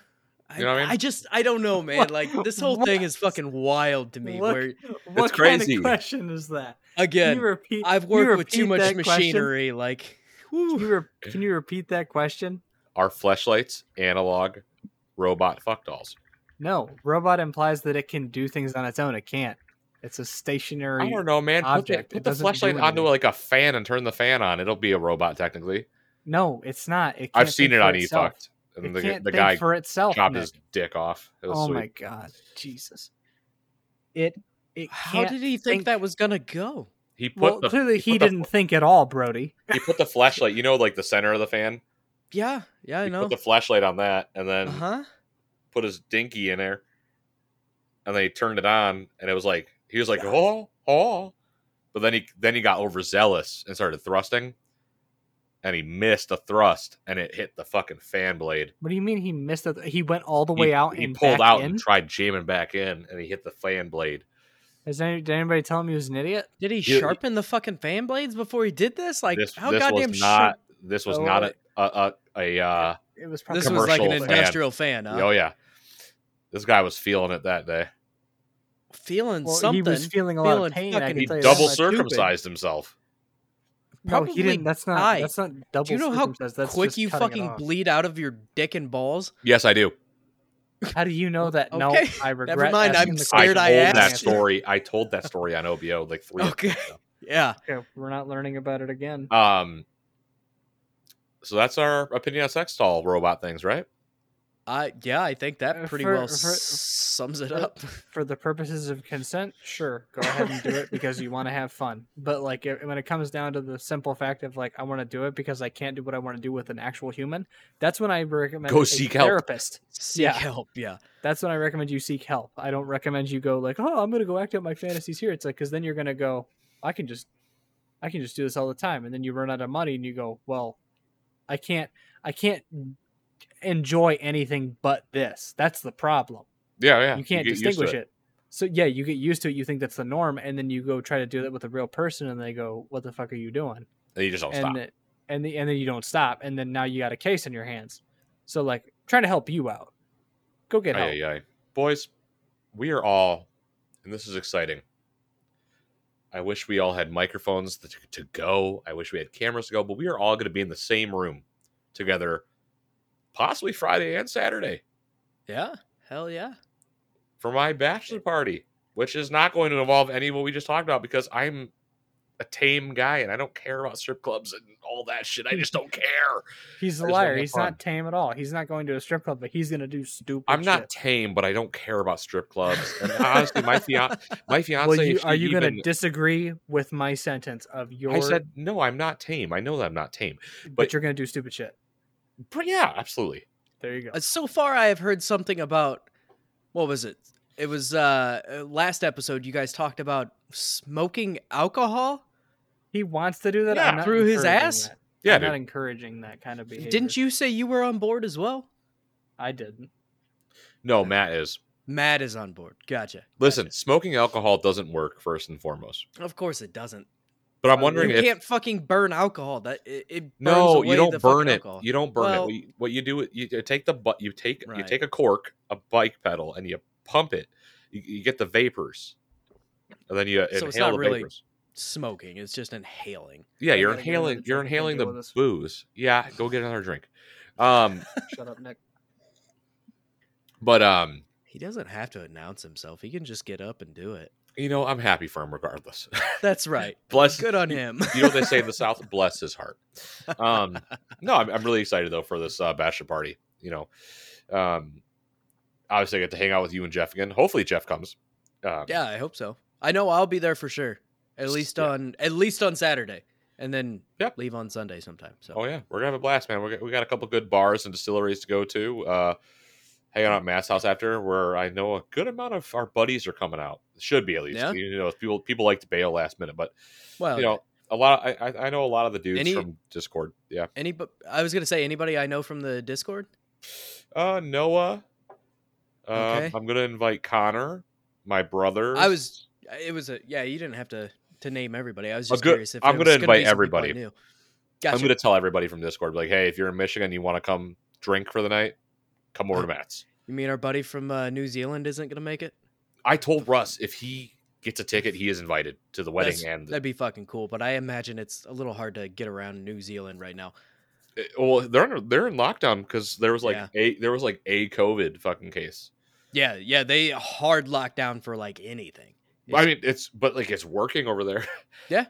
I, You know what I mean? I, just I don't know, man. Like this whole What? thing is fucking wild to me. What- Where what kind crazy. of question is that? Again, you repeat, I've can you worked with too much that question? machinery. Like, Can you, re- can you repeat that question? Are fleshlights analog robot fuck dolls? No, robot implies that it can do things on its own. It can't. It's a stationary. I don't know, man. Put the, object. put the doesn't flashlight do onto like a fan and turn the fan on. It'll be a robot technically. No, it's not. It I've seen it on E. Fucked, and It the, can't the think guy for itself. chopped Nick. his dick off. It was Oh sweet. my god, Jesus! It it How can't did he think, that was gonna go? He put Well, the clearly he put didn't think at all, Brody. he put the flashlight. You know, like the center of the fan. Yeah, yeah, I he know. put the flashlight on that, and then Uh huh. put his dinky in there, and then he turned it on, and it was like he was like Yeah. oh oh, but then he then he got overzealous and started thrusting, and he missed a thrust, and it hit the fucking fan blade. What do you mean he missed it? He went all the He- way out He and pulled back out in. and tried jamming back in, and he hit the fan blade. Has any, did anybody tell him he was an idiot? Did he Yeah, sharpen the fucking fan blades before he did this? Like, this how this goddamn was not sharp? this was Oh, not a a a, a uh, It was probably This was like an commercial fan. industrial fan. huh? oh yeah. This guy was feeling it that day. Feeling well, something. he was feeling a lot feeling of pain. Fucking- He double that much. circumcised himself. No, he probably didn't. That's not. died. That's not double. Do you know how circumcised, that's quick you fucking bleed out of your dick and balls? Yes, I do. How do you know that? No, Okay, I never regret. mind, I'm the scared I I told question. that story. I told that story on OBO like three. Okay. ago. Yeah. Okay, we're not learning about it again. Um. So that's our opinion on sex doll robot things, right? I yeah, I think that Uh, pretty for- well for- sums it for- up. For the purposes of consent, sure, go ahead and do it because you want to have fun. But like when it comes down to the simple fact of like I want to do it because I can't do what I want to do with an actual human, that's when I recommend Go a seek help. therapist. Seek Yeah. help. Yeah. That's when I recommend you seek help. I don't recommend you go like, oh, I'm gonna go act out my fantasies here. It's like because then you're gonna go, I can just, I can just do this all the time, and then you run out of money, and you go, well, I can't, I can't enjoy anything but this. That's the problem. Yeah, yeah. you can't to distinguish it. So yeah, you get used to it. You think that's the norm, and then you go try to do that with a real person, and they go, "What the fuck are you doing?" and you just don't and stop. it- and the, and then you don't stop, and then now you got a case in your hands. So like trying to help you out. Go get help. Aye, aye, aye. Boys, we are all, and this is exciting. I wish we all had microphones to, to go. I wish we had cameras to go, but we are all going to be in the same room together, possibly Friday and Saturday Yeah. Hell yeah. for my bachelor party, which is not going to involve any of what we just talked about because I'm a tame guy and I don't care about strip clubs and all that shit. I just don't care. He's a liar. He's fun. not tame at all. He's not going to a strip club, but he's going to do stupid. I'm not shit. tame, but I don't care about strip clubs. And honestly, my fiance, my fiance, Well, you, are you going to disagree with my sentence of your? I said no. I'm not tame. I know that I'm not tame. but, but- you're going to do stupid shit. But yeah, absolutely. There you go. Uh, So far, I have heard something about what was it? It was uh uh, last episode. You guys talked about smoking alcohol. He wants to do that. Yeah, I'm not through his ass? that. Yeah, I'm not encouraging that kind of behavior. Didn't you say you were on board as well? I didn't. No, Matt is. Matt is on board. Gotcha. Listen, smoking alcohol doesn't work first and foremost. Of course it doesn't. But I'm wondering you if can't fucking burn alcohol. That it, it burns no, away you don't the burn it. alcohol. You don't burn Well- it. What you, what you do, you take the but you take you take a cork, a bike pedal, and you pump it. You, you get the vapors, and then you it's inhale not the really- vapors. Smoking. It's just inhaling. Yeah, you're gotta get another inhaling. You're drink. I can't inhaling the this. booze. Yeah, go get another drink. Um, Shut up, Nick. but um, He doesn't have to announce himself. He can just get up and do it. You know, I'm happy for him regardless. That's right. Bless Good on him. you know what they say in the South? Bless his heart. Um, no, I'm, I'm really excited though for this uh, bachelor party. You know, um, obviously I get to hang out with you and Jeff again. Hopefully Jeff comes. Um, yeah, I hope so. I know I'll be there for sure. At least Yeah. on at least on Saturday, and then Yep. leave on Sunday sometime. So Oh yeah, we're gonna have a blast, man. We got, we got a couple good bars and distilleries to go to. Uh, hang out at Matt's house after, where I know a good amount of our buddies are coming out. Should be at least. Yeah? You know, people people like to bail last minute, but well, you know, a lot. I I- I know a lot of the dudes Any- from Discord. Yeah. any. I was gonna say anybody I know from the Discord. Uh, Noah. Uh, Okay. I'm gonna invite Connor, my brother. I was. It was a yeah. You didn't have to to name everybody. I was just good- curious if I'm gonna gonna invite I everybody. knew. I'm going to tell everybody from Discord, like, hey, if you're in Michigan, you want to come drink for the night, come over to Matt's. You mean our buddy from uh, New Zealand isn't gonna make it? I told Russ if he gets a ticket, he is invited to the wedding. That's- and that'd be fucking cool. But I imagine it's a little hard to get around New Zealand right now. Uh, well, they're in, they're in lockdown because there was like Yeah. a there was like a COVID fucking case. Yeah, yeah, they hard lockdown for like anything. I mean, it's but like it's working over there. Yeah.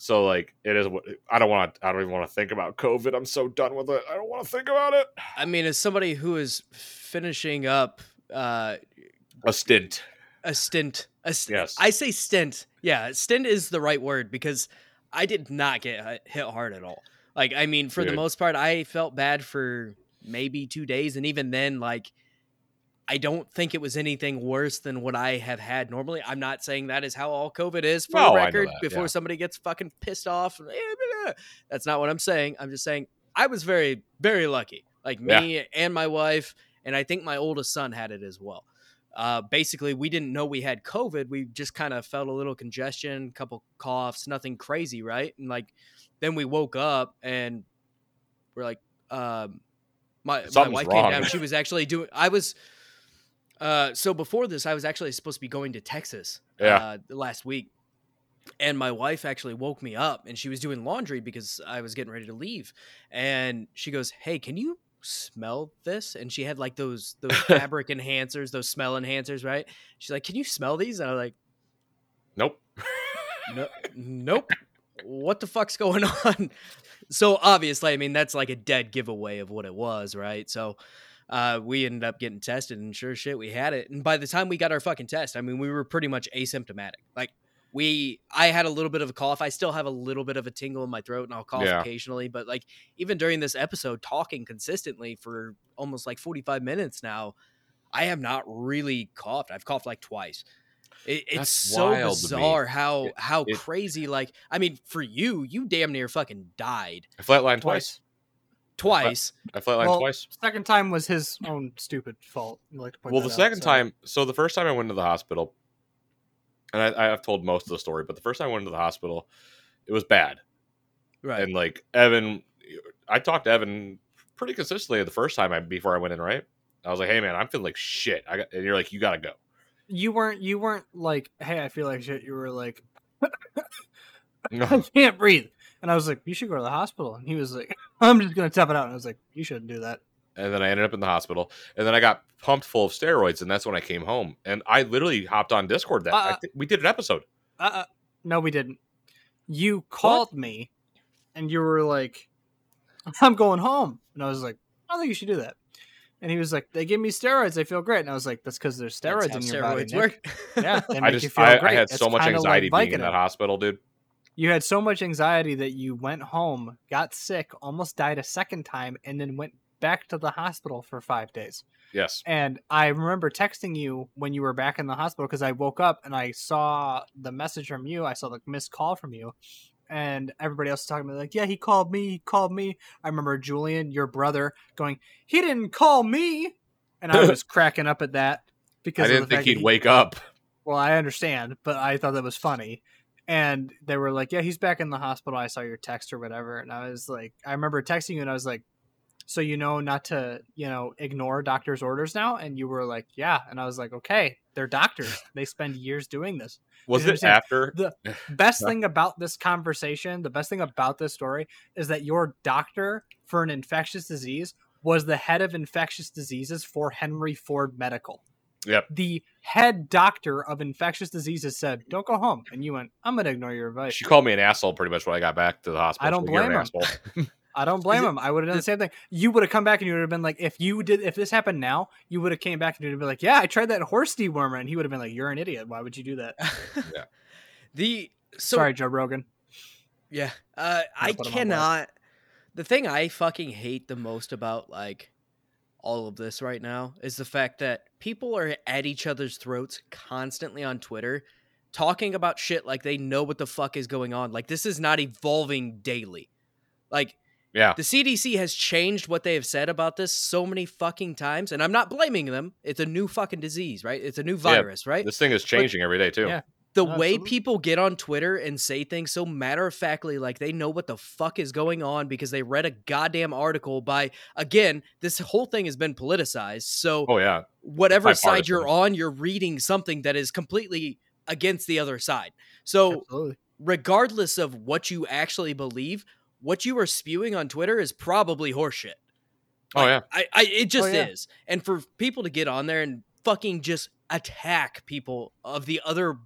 So like it is. what I don't want. I don't even want to think about COVID. I'm so done with it. I don't want to think about it. I mean, as somebody who is finishing up uh, A stint. a stint, a st- Yes. I say stint. Yeah, stint is the right word because I did not get hit- hit hard at all. Like, I mean, for the most part, I felt bad for maybe two days, and even then, like, I don't think it was anything worse than what I have had normally. I'm not saying that is how all COVID is for No, the record. that, before yeah. somebody gets fucking pissed off, that's not what I'm saying. I'm just saying I was very, very lucky. Like me and my wife, and I think my oldest son had it as well. Uh, basically, we didn't know we had COVID. We just kind of felt a little congestion, a couple coughs, nothing crazy, right? And like, then we woke up and we're like, um, my my wife wrong. came down. She was actually doing. I was. Uh, so before this, I was actually supposed to be going to Texas. Yeah. Uh, last week, and my wife actually woke me up, and she was doing laundry because I was getting ready to leave, and she goes, "Hey, can you smell this?" And she had like those those fabric enhancers, those smell enhancers, right? She's like, "Can you smell these?" And I'm like, Nope. no, nope. What the fuck's going on? So obviously, I mean, that's like a dead giveaway of what it was, right? So uh, we ended up getting tested, and sure shit, we had it. And by the time we got our fucking test, I mean, we were pretty much asymptomatic. Like we, I had a little bit of a cough. I still have a little bit of a tingle in my throat, and I'll cough Yeah. occasionally. But like even during this episode, talking consistently for almost like forty five minutes now, I have not really coughed. I've coughed like twice. It, it's so wild to me. bizarre how how it- crazy. Like, I mean, for you, you damn near fucking died I flatlined twice. twice. I flatlined Well, twice. Second time was his own stupid fault. I'd like to point Well, that the out, second so- time, so the first time I went to the hospital, and I, I've told most of the story, but the first time I went to the hospital, it was bad. Right. And like Evan, I talked to Evan pretty consistently the first time I before I went in. Right, I was like, "Hey man, I'm feeling like shit." I got, and you're like, "You gotta go." you weren't you weren't like, hey, I feel like shit. You were like, I can't breathe, and I was like, you should go to the hospital. And he was like, I'm just gonna tough it out. And I was like, you shouldn't do that. and then I ended up in the hospital, and then I got pumped full of steroids, and that's when I came home. And I literally hopped on Discord. That I Uh, thi- we did an episode. Uh, uh no, we didn't. You called me, and you were like, I'm going home, and I was like, I don't think you should do that. And he was like, they give me steroids, I feel great, and I was like, that's because there's That's steroids how in your body. steroids Nick. work. Yeah, they I make you just feel I, great. I had It's so much anxiety like being in that hospital, dude. You had so much anxiety that you went home, got sick, almost died a second time, and then went back to the hospital for five days. Yes, And I remember texting you when you were back in the hospital because I woke up and I saw the message from you. I saw the missed call from you. And everybody else was talking about like, yeah, he called me, he called me. I remember Julian, your brother, going, he didn't call me, and I was cracking up at that because I didn't think he'd he- wake up. well, I understand, but I thought that was funny. And they were like, "Yeah, he's back in the hospital. I saw your text or whatever." And I was like, I remember texting you, and I was like, "So you know not to, you know, ignore doctor's orders now?" And you were like, "Yeah." And I was like, "Okay, they're doctors. they spend years doing this." Was it after? The best thing about this conversation, the best thing about this story, is that your doctor for an infectious disease was the head of infectious diseases for Henry Ford Medical Yep. the head doctor of infectious diseases said, "Don't go home," and you went, "I'm gonna ignore your advice." She called me an asshole pretty much when I got back to the hospital. I don't so you're an blame him. I don't blame it- him. I would have done the same thing. You would have come back and you would have been like, if you did, if this happened now, you would have came back and you'd have been like, "Yeah, I tried that horse dewormer," and he would have been like, "You're an idiot. Why would you do that?" Yeah. The so Sorry, Joe Rogan. Yeah. Uh, I put him on blast. cannot. The thing I fucking hate the most about like all of this right now is the fact that people are at each other's throats constantly on Twitter talking about shit like they know what the fuck is going on. Like this is not evolving daily. Like Yeah. the CDC has changed what they have said about this so many fucking times and I'm not blaming them. It's a new fucking disease, right? It's a new virus, right? This thing is changing every day too. Yeah. The way people get on Twitter and say things so matter of factly, like they know what the fuck is going on because they read a goddamn article by, again, this whole thing has been politicized. So, Oh yeah. whatever side you're on, you're reading something that is completely against the other side. So, Absolutely. regardless of what you actually believe, what you are spewing on Twitter is probably horseshit. Oh yeah. I, I it just yeah. is. And for people to get on there and fucking just attack people of the other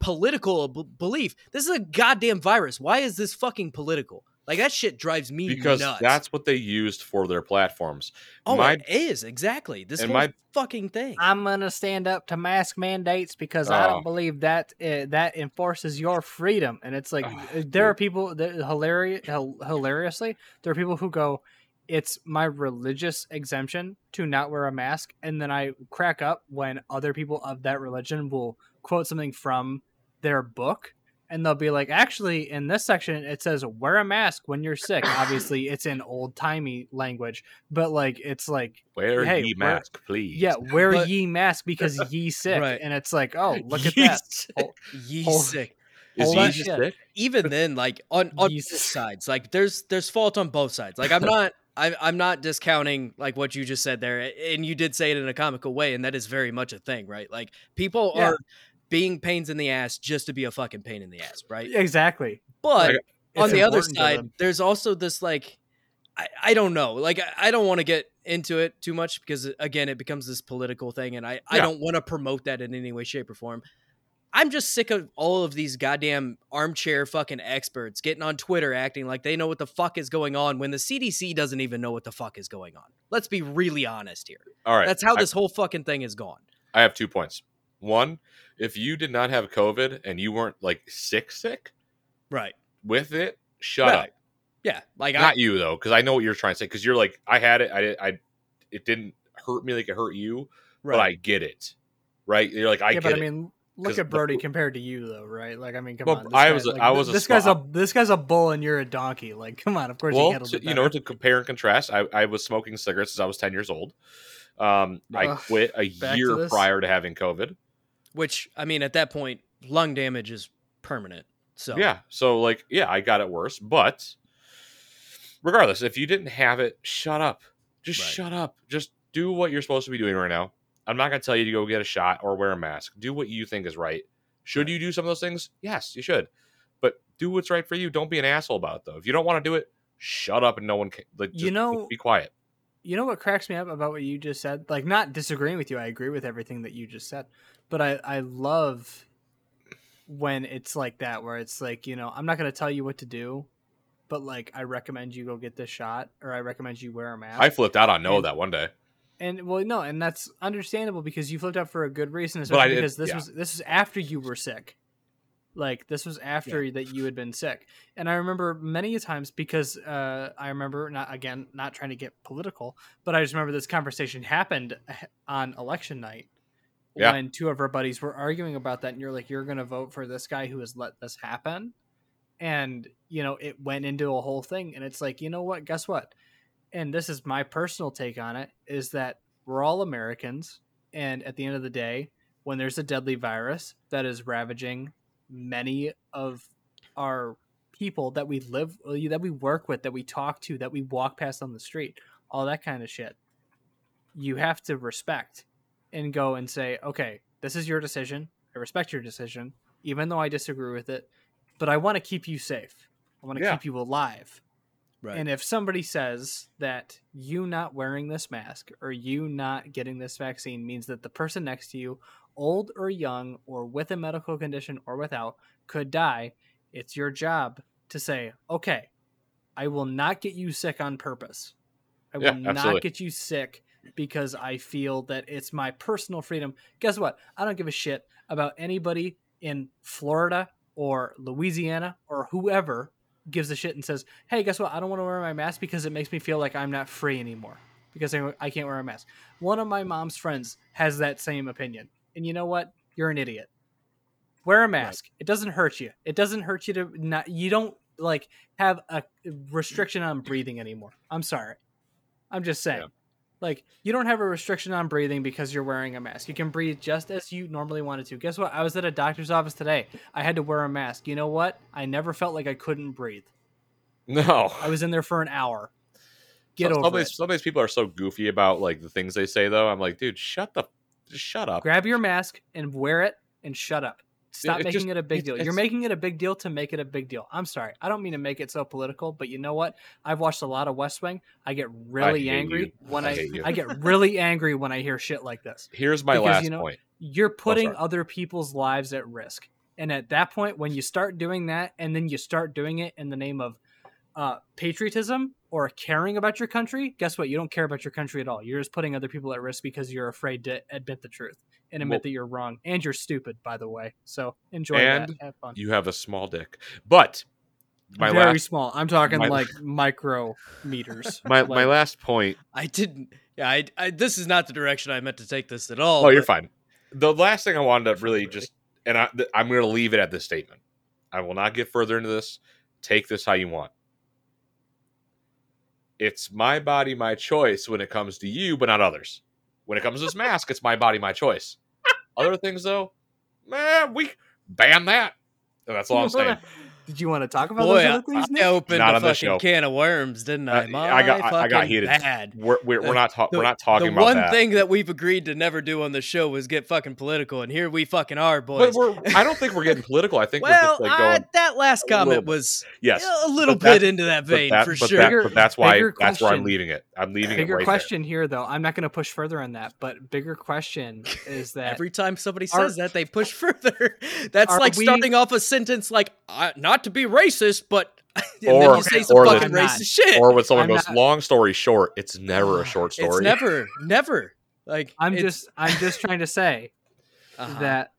political b- belief. This is a goddamn virus. Why is this fucking political? Like that shit drives me because nuts. that's what they used for their platforms. oh, my- it is exactly this and whole my- fucking thing. I'm gonna stand up to mask mandates because I Oh. don't believe that uh, that enforces your freedom. And it's like Oh, uh, there are people that hilarious, hilariously, there are people who go, "It's my religious exemption to not wear a mask," and then I crack up when other people of that religion will quote something from their book. And they'll be like, actually, in this section, it says wear a mask when you're sick. Obviously, it's in old timey language, but like, it's like Wear Hey, ye wear- mask, please. yeah, wear But- ye mask because ye sick, Right. and it's like, oh, look at Ye that. sick. Oh, Ye holy- sick. is holy ye sick? even then, like on on both Jesus. sides, like there's there's fault on both sides. Like I'm not I, I'm not discounting like what you just said there, and you did say it in a comical way, and that is very much a thing, right? Like people Yeah. are being pains in the ass just to be a fucking pain in the ass, right? Exactly. But Like, on the other side, there's also this like I, I don't know. Like I, I don't want to get into it too much because again, it becomes this political thing, and I, I don't want to promote that in any way, shape, or form. I'm just sick of all of these goddamn armchair fucking experts getting on Twitter acting like they know what the fuck is going on when the CDC doesn't even know what the fuck is going on. Let's be really honest here. All right. That's how I- this whole fucking thing is gone. I have two points. One, if you did not have COVID and you weren't like sick, sick Right. with it, shut Right. up. Yeah. Like I, Not you though, because I know what you're trying to say. Because you're like, I had it, I did, I, it didn't hurt me like it hurt you, right. but I get it, right? You're like, I yeah, get but I it. mean, 'Cause look at the- Brody compared to you, though, right? Like, I mean, come Well, on. This I guy- was a- like, I was a this guy's a this guy's a bull and you're a donkey. Like, come on. Of course, you well, to, you know, to compare and contrast, I, I was smoking cigarettes since I was 10 years old. Um, I Ugh, quit a back to year prior to having COVID. Which I mean, at that point, lung damage is permanent. So Yeah. So like, yeah, I got it worse. But regardless, if you didn't have it, shut up. Just Right. shut up. Just do what you're supposed to be doing right now. I'm not gonna tell you to go get a shot or wear a mask. Do what you think is right. Should Right. you do some of those things? Yes, you should. But do what's right for you. Don't be an asshole about it though. If you don't want to do it, shut up and no one can like just You know- be quiet. you know what cracks me up about what you just said? Like, not disagreeing with you. I agree with everything that you just said. But I, I love when it's like that, where it's like, you know, I'm not going to tell you what to do, but like, I recommend you go get this shot, or I recommend you wear a mask. I flipped out on no And- that one day. And well, no, and that's understandable because you flipped out for a good reason, But I especially did- because this yeah. was this was after you were sick. Like this was after that you had been sick, and I remember many times because uh, I remember not again not trying to get political, but I just remember this conversation happened on election night Yeah. when two of our buddies were arguing about that, and you're like, you're going to vote for this guy who has let this happen, and you know it went into a whole thing, and it's like, you know what? Guess what? and this is my personal take on it is that we're all Americans and at the end of the day when there's a deadly virus that is ravaging many of our people that we live that we work with that we talk to that we walk past on the street all that kind of shit you have to respect and go and say okay this is your decision i respect your decision even though i disagree with it but i want to keep you safe i want to Yeah. keep you alive Right. and if somebody says that you not wearing this mask or you not getting this vaccine means that the person next to you, old or young, or with a medical condition or without, could die, it's your job to say, okay, I will not get you sick on purpose. I will not get you sick because I feel that it's my personal freedom. Guess what? I don't give a shit about anybody in Florida or Louisiana or whoever gives a shit and says, "Hey, guess what? I don't want to wear my mask because it makes me feel like I'm not free anymore because I, can't wear a mask." One of my mom's friends has that same opinion, and you know what? You're an idiot. Wear a mask. It doesn't hurt you. It doesn't hurt you to not. You don't like have a restriction on breathing anymore. I'm sorry. I'm just saying. Yeah. Like you don't have a restriction on breathing because you're wearing a mask. You can breathe just as you normally wanted to. Guess what? I was at a doctor's office today. I had to wear a mask. You know what? I never felt like I couldn't breathe. No. I was in there for an hour. Get some, some, over these, it. some of these people are so goofy about like the things they say though. I'm like, dude, shut the just shut up. Grab your mask and wear it and shut up. Stop it making just- it a big deal. You're making it a big deal to make it a big deal. I'm sorry. I don't mean to make it so political, but you know what? I've watched a lot of West Wing. I get really hate angry you. when I I. I get really angry when I hear shit like this. Here's my Because, last you know, point. You're oh, putting sorry. other people's lives at risk. And at that point, when you start doing that, and then you start doing it in the name of uh, patriotism or caring about your country, guess what? You don't care about your country at all. You're just putting other people at risk because you're afraid to admit the truth and admit Well- that you're wrong. And you're stupid, by the way. So enjoy And that. Have fun. You have a small dick, but my Very last small. I'm talking my- like micro meters. my, like, my last point. I didn't. Yeah, I, I. This is not the direction I meant to take this at all. Oh, you're fine. The last thing I wanted to really just, and I, I'm going to leave it at this statement. I will not get further into this. Take this how you want. It's my body, my choice when it comes to you, but not others. When it comes to this mask, it's my body, my choice. Other things, though, man, we ban that. And that's all I'm saying. Wanna- Did you want to talk about Boy, those I, other things? I Nick? opened Not a on this fucking show. can of worms, didn't I? My I got- I- I got heated. Bad. We're, we're, we're not ta- The- we're not talking the about one that. thing that we've agreed to never do on the show was get fucking political, and here we fucking are, but boys. we're, I don't think we're getting political. I think we're well, just like I- that last a little comment was Yes, a little bit into that but vein that- for but sure. that- Bigger- but that's why bigger that's where I'm leaving it. I'm leaving bigger it right question here, though. I'm not going to push further on that, but bigger question is that Every time somebody says that, they push further. That's like starting off a sentence like, uh, "Not to be racist, but," and Or- then you say some or the- fucking I'm not. racist shit. Or when someone I'm goes, not- long story short, it's never a short story. It's never, never. Like I'm just I'm just trying to say uh-huh. that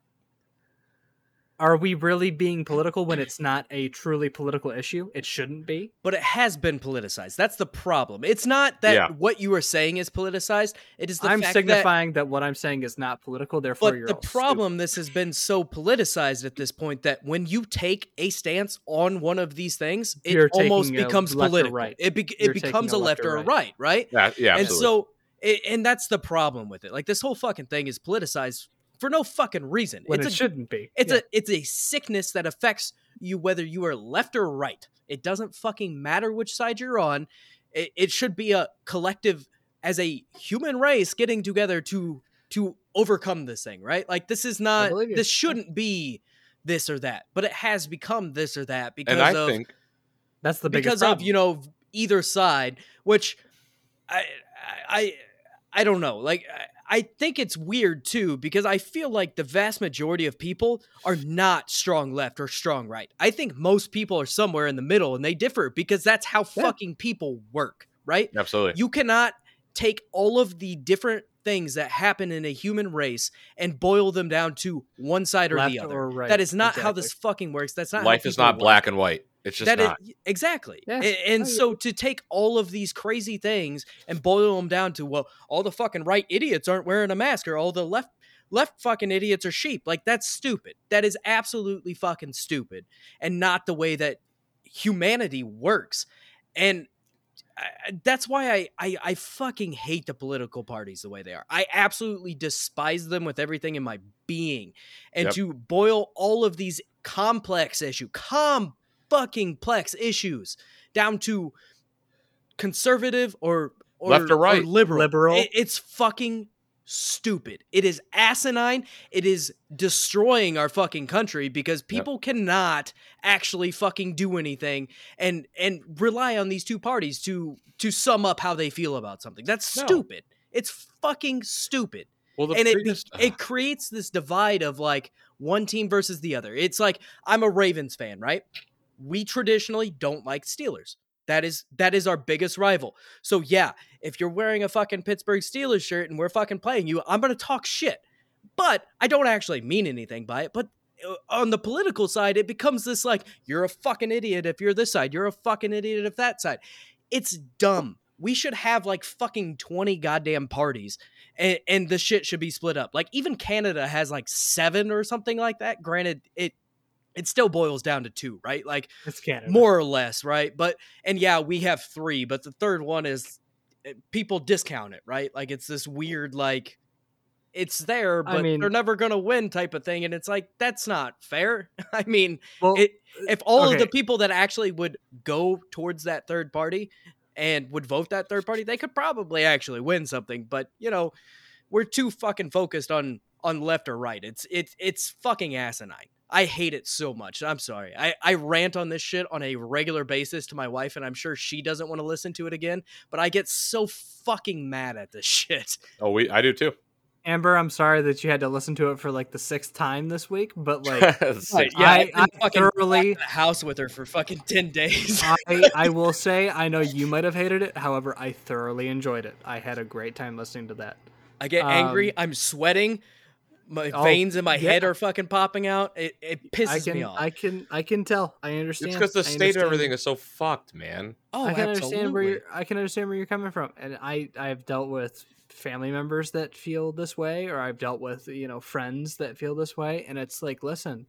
are we really being political when it's not a truly political issue? It shouldn't be. but it has been politicized. That's the problem. It's not that Yeah. what you are saying is politicized. It is the I'm fact that. signifying that, what I'm saying is not political. Therefore, But you're the all problem, this has been so politicized at this point that when you take a stance on one of these things, it You're almost becomes political. right. It, be- You're it becomes a taking a left left or or a right. right, right? Yeah, yeah, and absolutely. so i- and that's the problem with it like this whole fucking thing is politicized for no fucking reason when it's it a shouldn't be. it's Yeah. a it's a sickness that affects you whether you are left or right it doesn't fucking matter which side you're on it, it should be a collective as a human race getting together to to overcome this thing right like this is not this shouldn't be this or that but it has become this or that because and I of think that's the biggest because problem. of you know either side which i i i don't know like I, I think it's weird too because i feel like the vast majority of people are not strong left or strong right i think most people are somewhere in the middle and they differ because that's how Yeah. fucking people work right absolutely. you cannot take all of the different things that happen in a human race and boil them down to one side or Left the other or right, that is not how this fucking works that's not Life is not work. black and white. It's just That is- not. exactly. Yeah. A- And, Oh, yeah. so to take all of these crazy things and boil them down to well, all the fucking right idiots aren't wearing a mask, or all the left left fucking idiots are sheep. Like that's stupid. That is absolutely fucking stupid, and not the way that humanity works. And I, I- that's why I, I I fucking hate the political parties the way they are. I absolutely despise them with everything in my being. And Yep. to boil all of these complex issue, com fucking plex issues down to conservative or, or Left or right. liberal. Liberal. It- it's fucking stupid. It is asinine. It is destroying our fucking country because people cannot actually fucking do anything and and rely on these two parties to to sum up how they feel about something. That's No. stupid. It's fucking stupid Well, the and it be- it creates this divide of like one team versus the other. It's like I'm a Ravens fan, right? We traditionally don't like Steelers. That is that is our biggest rival. So yeah, if you're wearing a fucking Pittsburgh Steelers shirt and we're fucking playing you, I'm going to talk shit. But I don't actually mean anything by it, but uh, on the political side it becomes this like you're a fucking idiot if you're this side, you're a fucking idiot if that side. It's dumb. We should have like fucking 20 goddamn parties and, and the shit should be split up. Like even Canada has like seven or something like that. Granted, it it still boils down to two, right? Like it's Canada. more or less, right? But and yeah, we have three, but the third one is eh, people discount it, right? Like it's this weird like it's there, I but mean- they're never gonna win type of thing, and it's like that's not fair. I mean, Well, it if all of the people that actually would go towards that third party and would vote that third party, they could probably actually win something. But you know, we're too fucking focused on on left or right. It's it's it's fucking asinine. I hate it so much. I'm sorry. I, I rant on this shit on a regular basis to my wife, and I'm sure she doesn't want to listen to it again. But I get so fucking mad at this shit. Oh, we I do too. Amber, I'm sorry that you had to listen to it for like the sixth time this week, but like Six- Yeah, I- I've I fucking thoroughly- the house with her for fucking ten days. I, I will say I know you might have hated it. However, I thoroughly enjoyed it. I had a great time listening to that. I get angry. Um, I'm sweating. My Oh, veins in my yeah. head are fucking popping out. It, it pisses can me off. I can I can tell. I understand. It's because the I state of everything is so fucked, man. oh, I can understand where you're I can understand where you're coming from. And I I've dealt with family members that feel this way or I've dealt with, you know, friends that feel this way and it's like, listen,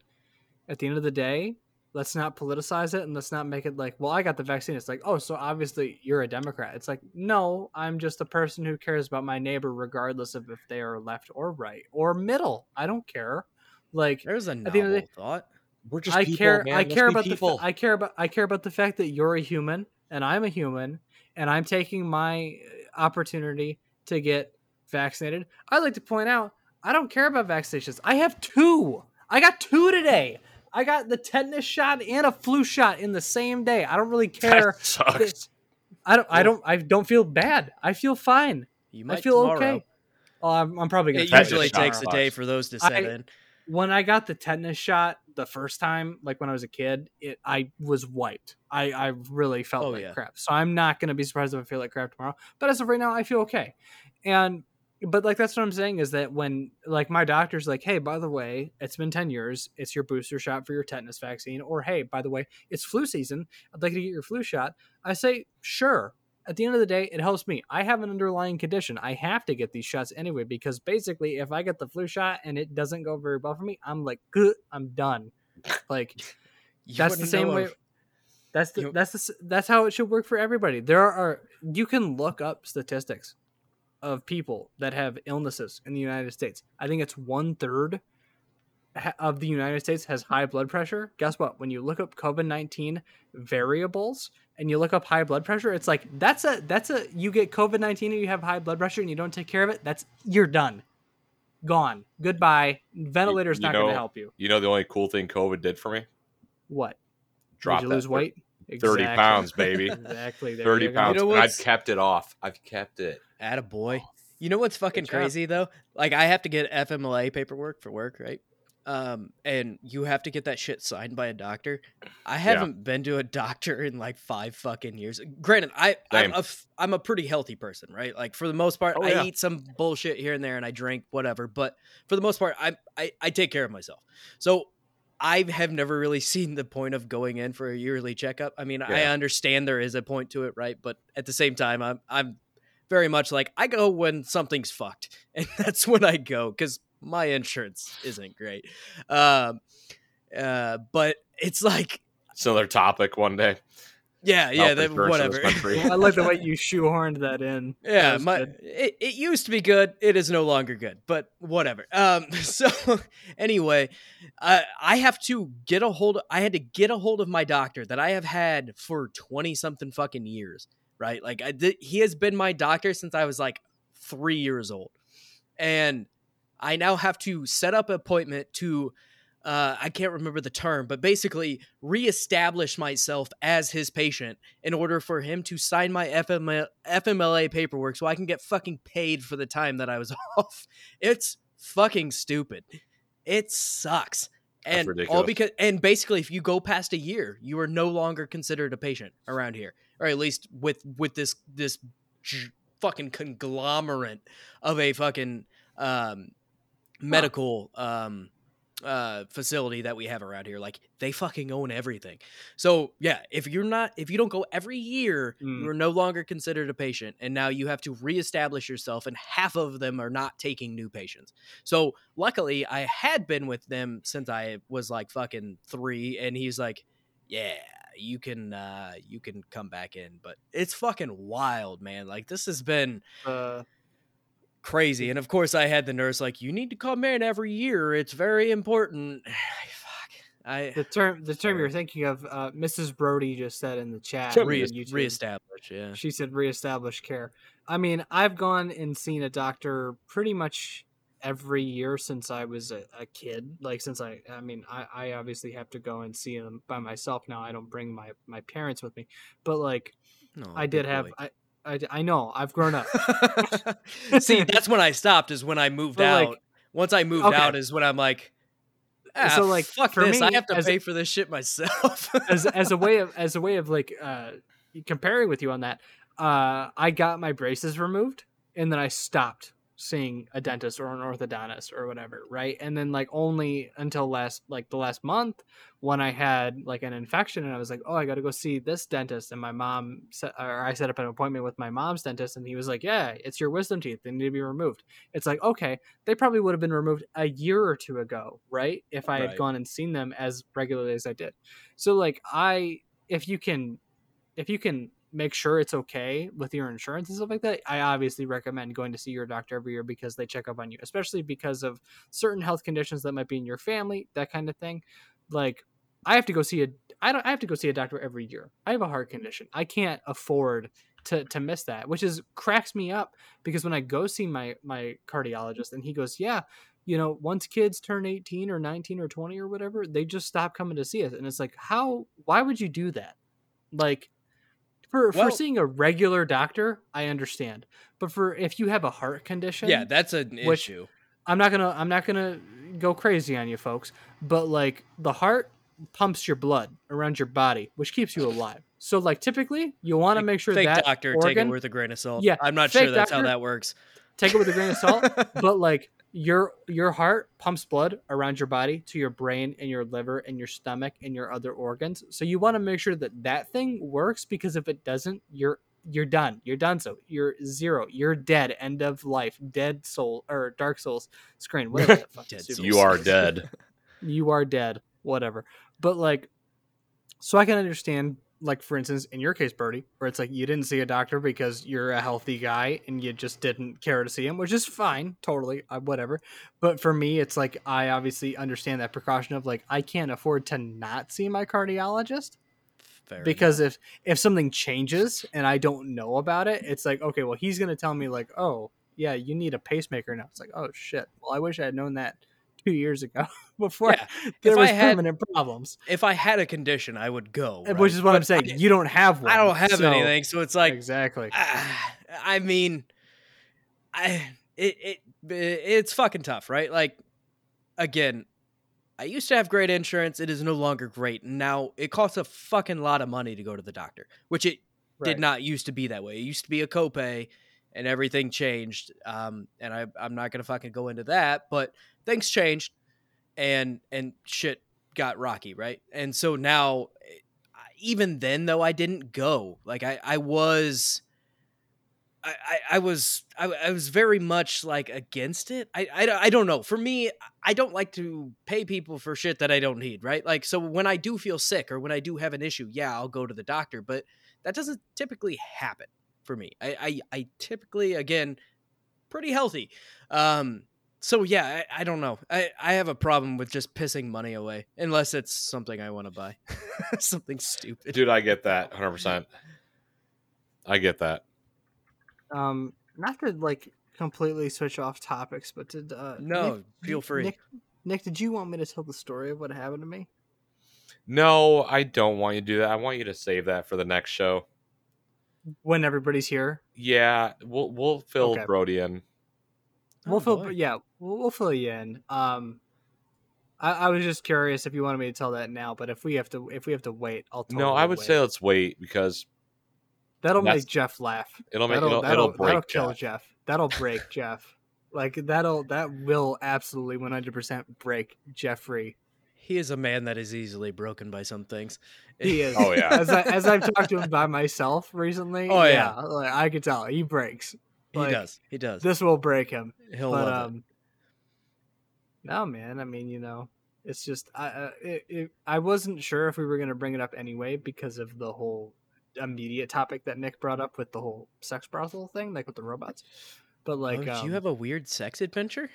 at the end of the day, let's not politicize it and let's not make it like, well, I got the vaccine. It's like, oh, so obviously you're a Democrat. It's like, no, I'm just a person who cares about my neighbor regardless of if they are left or right or middle. I don't care. Like There's a of the day- thought. We're I care. I care about the. I care about. I care about the fact that you're a human and I'm a human, and I'm taking my uh, opportunity to get vaccinated. I'd like to point out, I don't care about vaccinations. I have two. I got two today. I got the tetanus shot and a flu shot in the same day. I don't really care. that sucks. I don't. I don't. I don't feel bad. I feel fine. You might I feel tomorrow. okay. Oh, I'm, I'm probably gonna. It try Tetanus usually shot takes a day for those to I- set in. when I got the tetanus shot the first time, like when I was a kid, it I was wiped. I I really felt Oh, like yeah. crap. So I'm not gonna be surprised if I feel like crap tomorrow. But as of right now, I feel okay. And but like that's what I'm saying is that when like my doctor's like, hey, by the way, it's been ten years. It's your booster shot for your tetanus vaccine. Or hey, by the way, it's flu season. I'd like to get your flu shot. I say sure. At the end of the day, it helps me. I have an underlying condition. I have to get these shots anyway because basically, if I get the flu shot and it doesn't go very well for me, I'm like, I'm done. Like that's the same way. if- That's the you- that's the that's how it should work for everybody. There are you can look up statistics of people that have illnesses in the United States. I think it's one third of the United States has high blood pressure. Guess what? When you look up COVID nineteen variables and you look up high blood pressure, it's like that's a that's a you get COVID nineteen and you have high blood pressure and you don't take care of it. That's you're done, gone, goodbye. Ventilator's you not going to help you. You know the only cool thing COVID did for me? What? Drop Did you that lose thir- weight? 30 Exactly. pounds, baby. Exactly. There 30 pounds. You know I've kept it off. I've kept it. Attaboy. You know what's fucking crazy though? Like I have to get FMLA paperwork for work, right? Um, and you have to get that shit signed by a doctor. I haven't been to a doctor in like five fucking years. Granted, I I'm a, f- I'm a pretty healthy person, right? Like for the most part, Oh, I yeah. eat some bullshit here and there, and I drink whatever. But for the most part, I I, I take care of myself. So I have never really seen the point of going in for a yearly checkup. I mean, I understand there is a point to it, right? But at the same time, I'm I'm very much like I go when something's fucked, and that's when I go because my insurance isn't great. Um, uh, but it's like, It's another topic one day. Yeah, yeah, Health that, whatever. this. I like the way you shoehorned that in. Yeah, was my it, it used to be good. It is no longer good, but whatever. Um, so anyway, I I have to get a hold. I had to get a hold of my doctor that I have had for twenty something fucking years. Right, like I did, he has been my doctor since I was like three years old, and I now have to set up an appointment to. Uh, I can't remember the term, but basically reestablish myself as his patient in order for him to sign my FML, FMLA paperwork so I can get fucking paid for the time that I was off. It's fucking stupid. It sucks. And all because and basically if you go past a year, you are no longer considered a patient around here. Or at least with with this this j- fucking conglomerate of a fucking um medical um uh facility that we have around here like they fucking own everything. So yeah if you're not if you don't go every year Mm. you're no longer considered a patient and now you have to reestablish yourself and half of them are not taking new patients. So luckily i had been with them since i was like fucking three and he's like yeah you can uh you can come back in. But it's fucking wild man. Like this has been Uh, crazy. And of course, I had the nurse like, "You need to come in every year. It's very important." Fuck. I the term the term Sorry. you're thinking of, uh, Mrs. Brody just said in the chat. Re- reestablish. Yeah. She said reestablish care. I mean, I've gone and seen a doctor pretty much every year since I was a, a kid. Like since I, I mean, I, I obviously have to go and see them by myself now. I don't bring my my parents with me, but like No, I did have. I, I, I know I've grown up. See, that's when I stopped. Is when I moved But, out. like- Once I moved Okay. out, is when I'm like, ah, So, like, fuck for this. I have to as a- pay for this shit myself. as as a way of as a way of like uh comparing with you on that uh i got my braces removed and then i stopped seeing a dentist or an orthodontist or whatever right? And then like only until last like the last month when i had like an infection and i was like oh i gotta go see this dentist and my mom set, or i set up an appointment with my mom's dentist and he was like yeah it's your wisdom teeth they need to be removed. It's like okay they probably would have been removed a year or two ago right? If i had gone and seen them as regularly as i did. So like I if you can if you can make sure it's okay with your insurance and stuff like that, I obviously recommend going to see your doctor every year because they check up on you, especially because of certain health conditions that might be in your family, that kind of thing. Like I have to go see a I don't I have to go see a doctor every year. I have a heart condition. I can't afford to to miss that, which is cracks me up because when I go see my my cardiologist and he goes, "Yeah, you know, once kids turn 18 or 19 or 20 or whatever, they just stop coming to see us." And it's like, "How why would you do that?" Like for Well- for seeing a regular doctor, I understand. But for if you have a heart condition, yeah, that's an issue. I'm not gonna I'm not gonna go crazy on you folks, but like the heart pumps your blood around your body, which keeps you alive. So like typically you want to make sure Fake that doctor, take it with a grain of salt. Yeah, I'm not sure that's how that works. take it with a grain of salt, but like your your heart pumps blood around your body to your brain and your liver and your stomach and your other organs. So you want to make sure that that thing works because if it doesn't, you're you're done. You're done. So you're zero. You're dead. End of life. Dead soul or Dark Souls screen. Whatever the fuck. Dead Souls. You are dead. you are dead whatever but like so i can understand like for instance in your case birdie where it's like you didn't see a doctor because you're a healthy guy and you just didn't care to see him which is fine totally uh, whatever. But for me it's like i obviously understand that precaution of like i can't afford to not see my cardiologist Fair because enough. if if something changes and i don't know about it it's like okay well he's going to tell me like oh yeah you need a pacemaker now. It's like oh shit. Well i wish i had known that two years ago before Yeah, there if was had- permanent problems if I had a condition, I would go. which is what i'm saying I, you don't have one I don't have so- anything, so it's like exactly Ah, I mean, I it, it it's fucking tough, right? Like again, I used to have great insurance. It is no longer great. Now it costs a fucking lot of money to go to the doctor, which it Right. did not used to be that way. It used to be a copay, and everything changed. Um, and I I'm not gonna fucking go into that, but things changed, and and shit got rocky, right? And so now, eh, even then though, I didn't go. Like I I was. I, I, I was I, I was very much like against it. I, I, I don't know. For me, I don't like to pay people for shit that I don't need, right? Like so when I do feel sick or when I do have an issue, yeah, I'll go to the doctor, but that doesn't typically happen for me. I I, I typically again pretty healthy. Um so yeah, I, I don't know. I, I have a problem with just pissing money away unless it's something I want to buy. something stupid. Dude, I get that 100%. I get that. um not to like completely switch off topics but to uh No, Nick, feel free. nick, nick did you want me to tell the story of what happened to me No, I don't want you to do that. I want you to save that for the next show. When everybody's here Yeah, we'll we'll fill Okay. Brody in. we'll Oh, fill boy. yeah we'll, we'll fill you in um I, I was just curious if you wanted me to tell that now but if we have to if we have to wait i'll totally No, I would wait. say let's wait because that'll make jeff laugh it'll make that'll, it'll, that'll, it'll break that'll kill Jeff. jeff that'll break jeff like that'll that will absolutely 100% break jeffrey He is a man that is easily broken by some things. he is Oh, yeah. as, I, as i've talked to him by myself recently Oh, yeah, yeah. like, i could tell he breaks he does. He does. this will break him He'll but love um no man i mean you know it's just i uh, it, it, i wasn't sure if we were going to bring it up anyway because of the whole immediate topic that nick brought up with the whole sex brothel thing like with the robots but like oh, did um, you have a weird sex adventure?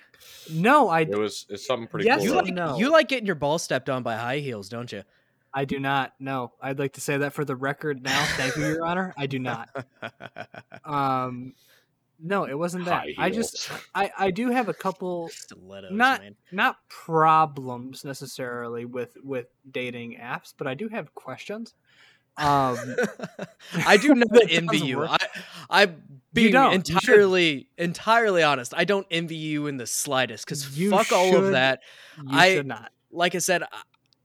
no i It was it's something pretty Yes, cool. You like no. you like getting your balls stepped on by high heels, don't you? i do not no i'd like to say that for the record now thank you your honor i do not um No, it wasn't that. High I just. I I do have a couple Stilettos, not man. not problems necessarily with with dating apps, but I do have questions. Um I do not envy you. work. I, I'm being don't. You shouldn't. entirely, entirely honest. I don't envy you in the slightest because You fuck all of that. you I- should not. Like I said, I,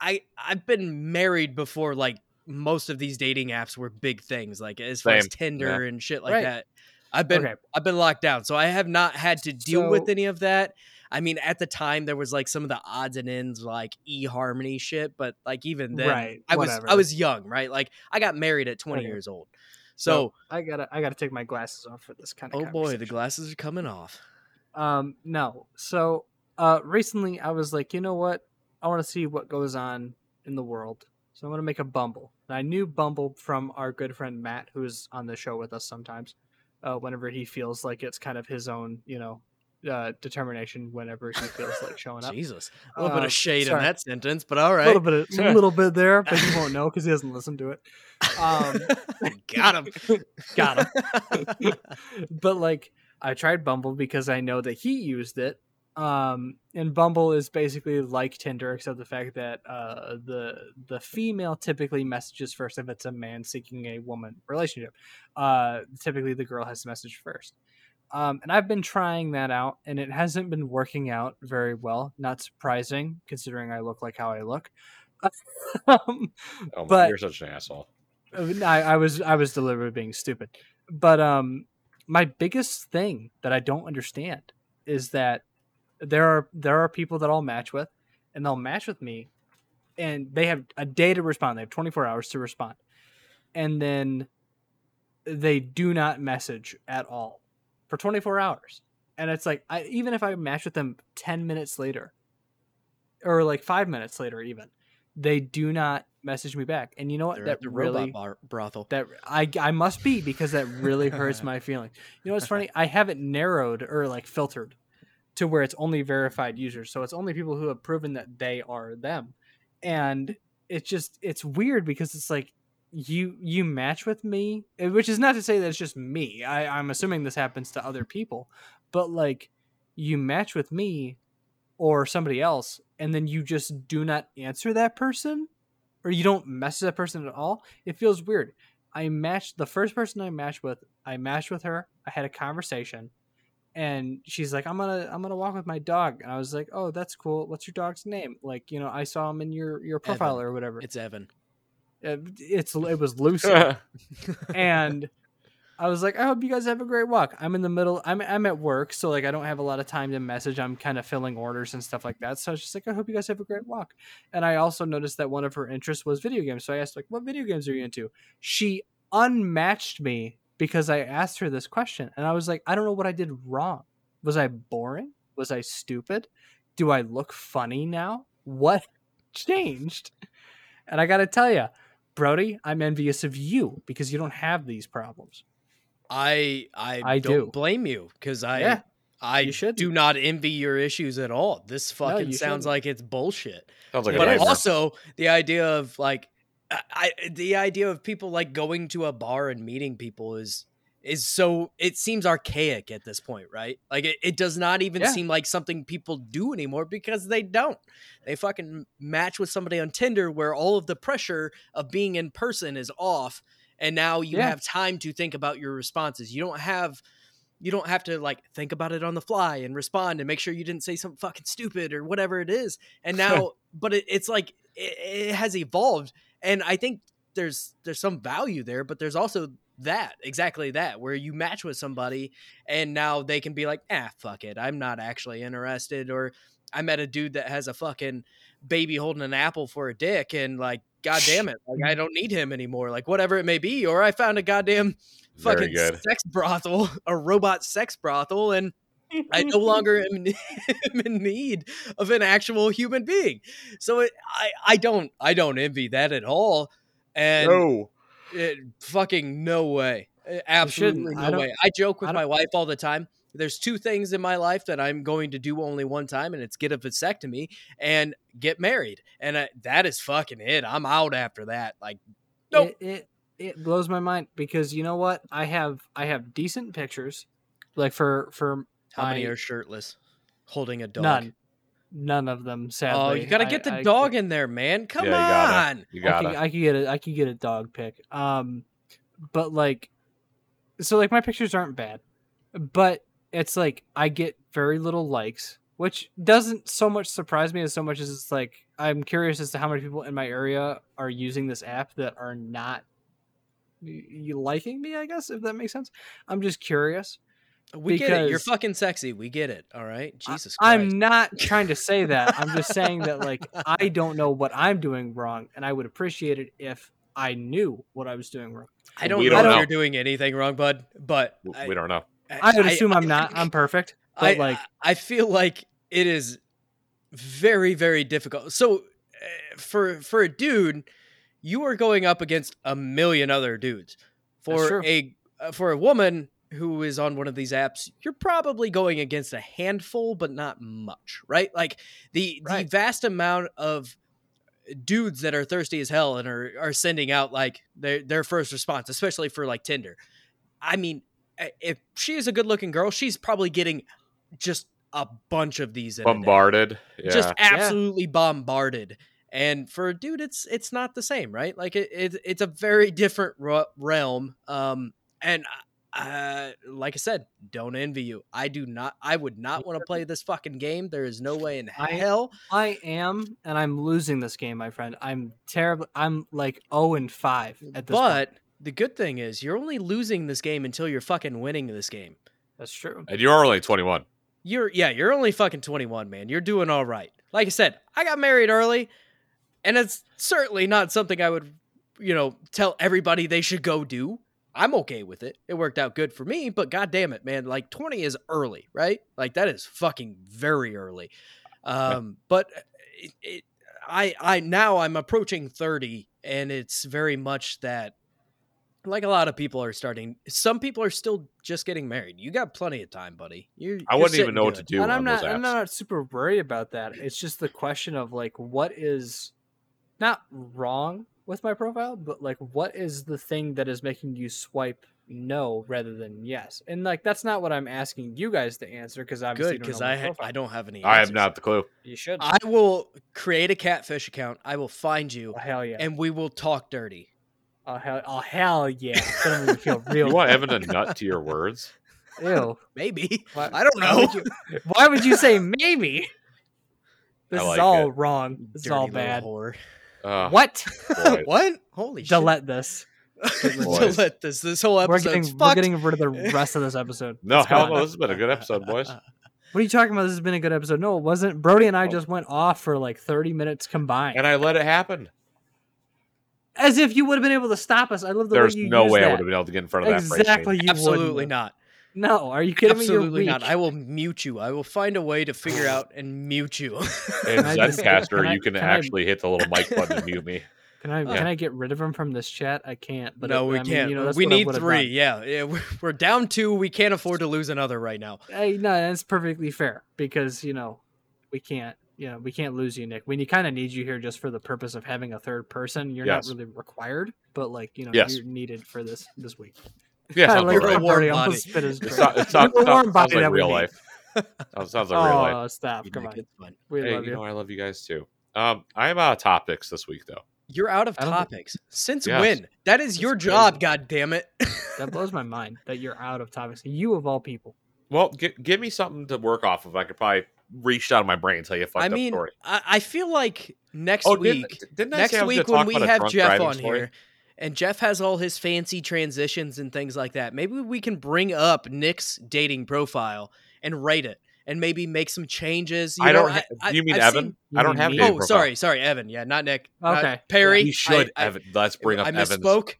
I I've been married before. Like most of these dating apps were big things, like as far as Same. Tinder and shit like Right. that. I've been Okay. I've been locked down, so I have not had to deal with any of that. I mean, at the time there was like some of the odds and ends, like eHarmony shit, but like even then, Right, I was I was young, right? Like I got married at 20 Okay. years old, so I gotta I gotta take my glasses off for this kind of oh boy, the glasses are coming off. Um, no. So, uh, recently I was like, you know what? I want to see what goes on in the world. So I'm gonna make a Bumble. And I knew Bumble from our good friend Matt, who's on the show with us sometimes. Uh, whenever he feels like it's kind of his own, you know, uh, determination. Whenever he feels like showing up. Jesus, a little bit Uh, of shade in that sentence, but all right, A little bit, of, a little bit there, but he won't know because he hasn't listened to it. Um, got him, got him. but like I tried Bumble because I know that he used it. Um, and Bumble is basically like Tinder, except the fact that uh, the the female typically messages first if it's a man seeking a woman relationship. Uh, typically, the girl has to message first. Um, and I've been trying that out, and it hasn't been working out very well. Not surprising, considering I look like how I look. um, Oh, but- you're such an asshole. I, I was I was deliberately being stupid. But um my biggest thing that I don't understand is that there are there are people that I'll match with and they'll match with me and they have a day to respond. They have 24 hours to respond. And then they do not message at all for 24 hours. And it's like I even if I match with them 10 minutes later or like 5 minutes later even, they do not message me back. And you know what? They're that at the really robot bar- brothel. that I I must be because that really hurts my feelings. You know what's funny? I have it narrowed or like filtered to where it's only verified users. So it's only people who have proven that they are them. And it's just it's weird because it's like you you match with me, eh, which is not to say that it's just me. I, I'm assuming this happens to other people, but like you match with me or somebody else, and then you just do not answer that person, or you don't message that person at all. It feels weird. I matched the first person I matched with. I matched with her. I had a conversation, and she's like, "I'm gonna I'm gonna walk with my dog," and I was like, "Oh, that's cool. What's your dog's name?" Like, you know, I saw him in your your profile Evan. or whatever. It's Evan. Uh, it's it was Lucy, and I was like, I hope you guys have a great walk. I'm in the middle. I'm I'm at work, so like I don't have a lot of time to message. I'm kind of filling orders and stuff like that. So I was just like, I hope you guys have a great walk. And I also noticed that one of her interests was video games. So I asked like, what video games are you into? She unmatched me because I asked her this question, and I was like, I don't know what I did wrong. Was I boring? Was I stupid? Do I look funny now? What changed? And I got to tell you, Brody, I'm envious of you because you don't have these problems. I I, I don't do. blame you because I Yeah, I shouldn't. do not envy your issues at all. This fucking you sounds shouldn't. like it's bullshit. Sounds like It a but also the idea of like I, I the idea of people like going to a bar and meeting people is is so it seems archaic at this point right? Like it, it does not even Yeah. seem like something people do anymore because they don't. They fucking match with somebody on tinder where all of the pressure of being in person is off and now you Yeah. have time to think about your responses. You don't have you don't have to like think about it on the fly and respond and make sure you didn't say something fucking stupid or whatever it is. And now but it, it's like it, it has evolved. And i think there's there's some value there but there's also that exactly that where you match with somebody and now they can be like ah fuck it i'm not actually interested or i met a dude that has a fucking baby holding an apple for a dick and like god damn it like i don't need him anymore like whatever it may be or i found a goddamn fucking sex brothel a robot sex brothel and I no longer am, am in need of an actual human being. So it, I I don't I don't envy that at all. And no. It, fucking no way. Absolutely no don't- way. I joke with I my wife all the time. There's two things in my life that I'm going to do only one time, and it's get a vasectomy and get married. And I, that is fucking it. I'm out after that. Like, nope. It, it it blows my mind because you know what? I have I have decent pictures. Like for for How many are shirtless, holding a dog? none, none of them. Sadly, Oh, you gotta I- get the I- dog in there, man. Come Yeah, you gotta. on. You I gotta. could, I could get a I could get a dog pic. Um, but like, so like my pictures aren't bad, but it's like I get very little likes, which doesn't so much surprise me as so much as it's like I'm curious as to how many people in my area are using this app that are not liking me. I guess if that makes sense. I'm just curious. We get it. You're fucking sexy. We get it. All right. I- Jesus Christ. I'm not trying to say that. I'm just saying that like I don't know what I'm doing wrong, and I would appreciate it if I knew what I was doing wrong. I don't We know don't know. you're doing anything wrong, bud. But W- we don't know. I would assume I, am not. I'm perfect, but I, like I feel like it is very very difficult. So uh, for for a dude, you are going up against a million other dudes. For a uh, for a woman who is on one of these apps, you're probably going against a handful, but not much, right? Like the the vast amount of dudes that are thirsty as hell and are are sending out like their their first response, especially for like Tinder. I mean, if she is a good looking girl, she's probably getting just a bunch of these in. Bombarded. Yeah. just absolutely bombarded. And for a dude, it's it's not the same, right? Like it, it it's a very different realm. Um, and uh, like I said, don't envy you. I do not. I would not want to play this fucking game. There is no way in hell. I am, and I'm losing this game, my friend. I'm terrible. I'm like zero and five at this. point. But the good thing is, you're only losing this game until you're fucking winning this game. that's true. and you're only 21. You're yeah, you're only fucking 21, man. You're doing all right. Like I said, I got married early, and it's certainly not something I would, you know, tell everybody they should go do. I'm okay with it. It worked out good for me, but god damn it, man, like 20 is early, right? Like that is fucking very early. Um, but it, it I I now I'm approaching 30 and it's very much that like a lot of people are starting some people are still just getting married. You got plenty of time, buddy. You I wouldn't even know what to do and on I'm those not. apps. I'm not super worried about that. It's just the question of like what is not wrong with my profile, but like what is the thing that is making you swipe no rather than yes? And like that's not what I'm asking you guys to answer because obviously Good because I ha- I don't have any. I have not the clue. You should. I will create a catfish account. I will find you, oh, hell yeah. and we will talk dirty. oh hell. Oh hell yeah. It's gonna make feel real. You want Evan to nut to your words? Ew. Maybe Why- I don't why know. would you- Why would you say maybe? This I is all it. wrong. This is all bad. whore. Uh, What? what? Holy shit. Delete this. shit! Boys. Delete this. This whole We're getting, we're getting rid of the rest of this episode. No, It's hell gone. no. This has been a good episode, boys. What are you talking about? This has been a good episode. No, it wasn't. Brody and I Oh. just went off for like 30 minutes combined. And I let it happen. As if you would have been able to stop us. I love the There's way you say. There's no use way I would have been able to get in front of that. Exactly. You Absolutely wouldn't. not. No, are you kidding me? Absolutely not. I will mute you. I will find a way to figure out and mute you. In Can I just- Zencastr, I- you can, can I- actually hit the little mic button to mute me. Can I Yeah. can I get rid of him from this chat? I can't. But no, it- we I mean, can't. you know, that's we need three. Yeah, yeah. We're, we're down two. We can't afford to lose another right now. Hey, no, that's perfectly fair because you know we can't. You know, we can't lose you, Nick. We kind of need you here just for the purpose of having a third person. You're Yes. not really required, but like you know, Yes. you're needed for this this week. Yeah, I sounds like about you're a right. warm Brody body. almost spit his It drink. sounds, it sounds, You're a warm sounds like that real need. life. Sounds sounds like real life. Oh, stop! You Come on, fun. we Hey, love you you. know, I love you guys too. Um, I am out of topics this week though. You're out of I don't think- topics. Since Yes. when? That is your That's job. crazy. God damn it. That blows my mind that you're out of topics. You of all people. Well, gi- give me something to work off of. I could probably reach out of my brain and tell you a fucked I up story. I, I feel like next Oh, week, didn't, didn't I next say I was week when talk we about a have drunk Jeff driving on story? here, and Jeff has all his fancy transitions and things like that, maybe we can bring up Nick's dating profile and rate it, and maybe make some changes. You I know, don't. Ha- I- you mean I've Evan? seen- I don't have a mean Oh, profile. sorry, sorry, Evan. Yeah, not Nick. Not Okay. Perry. You should, I, I- Evan. Let's bring up I Evan's. misspoke.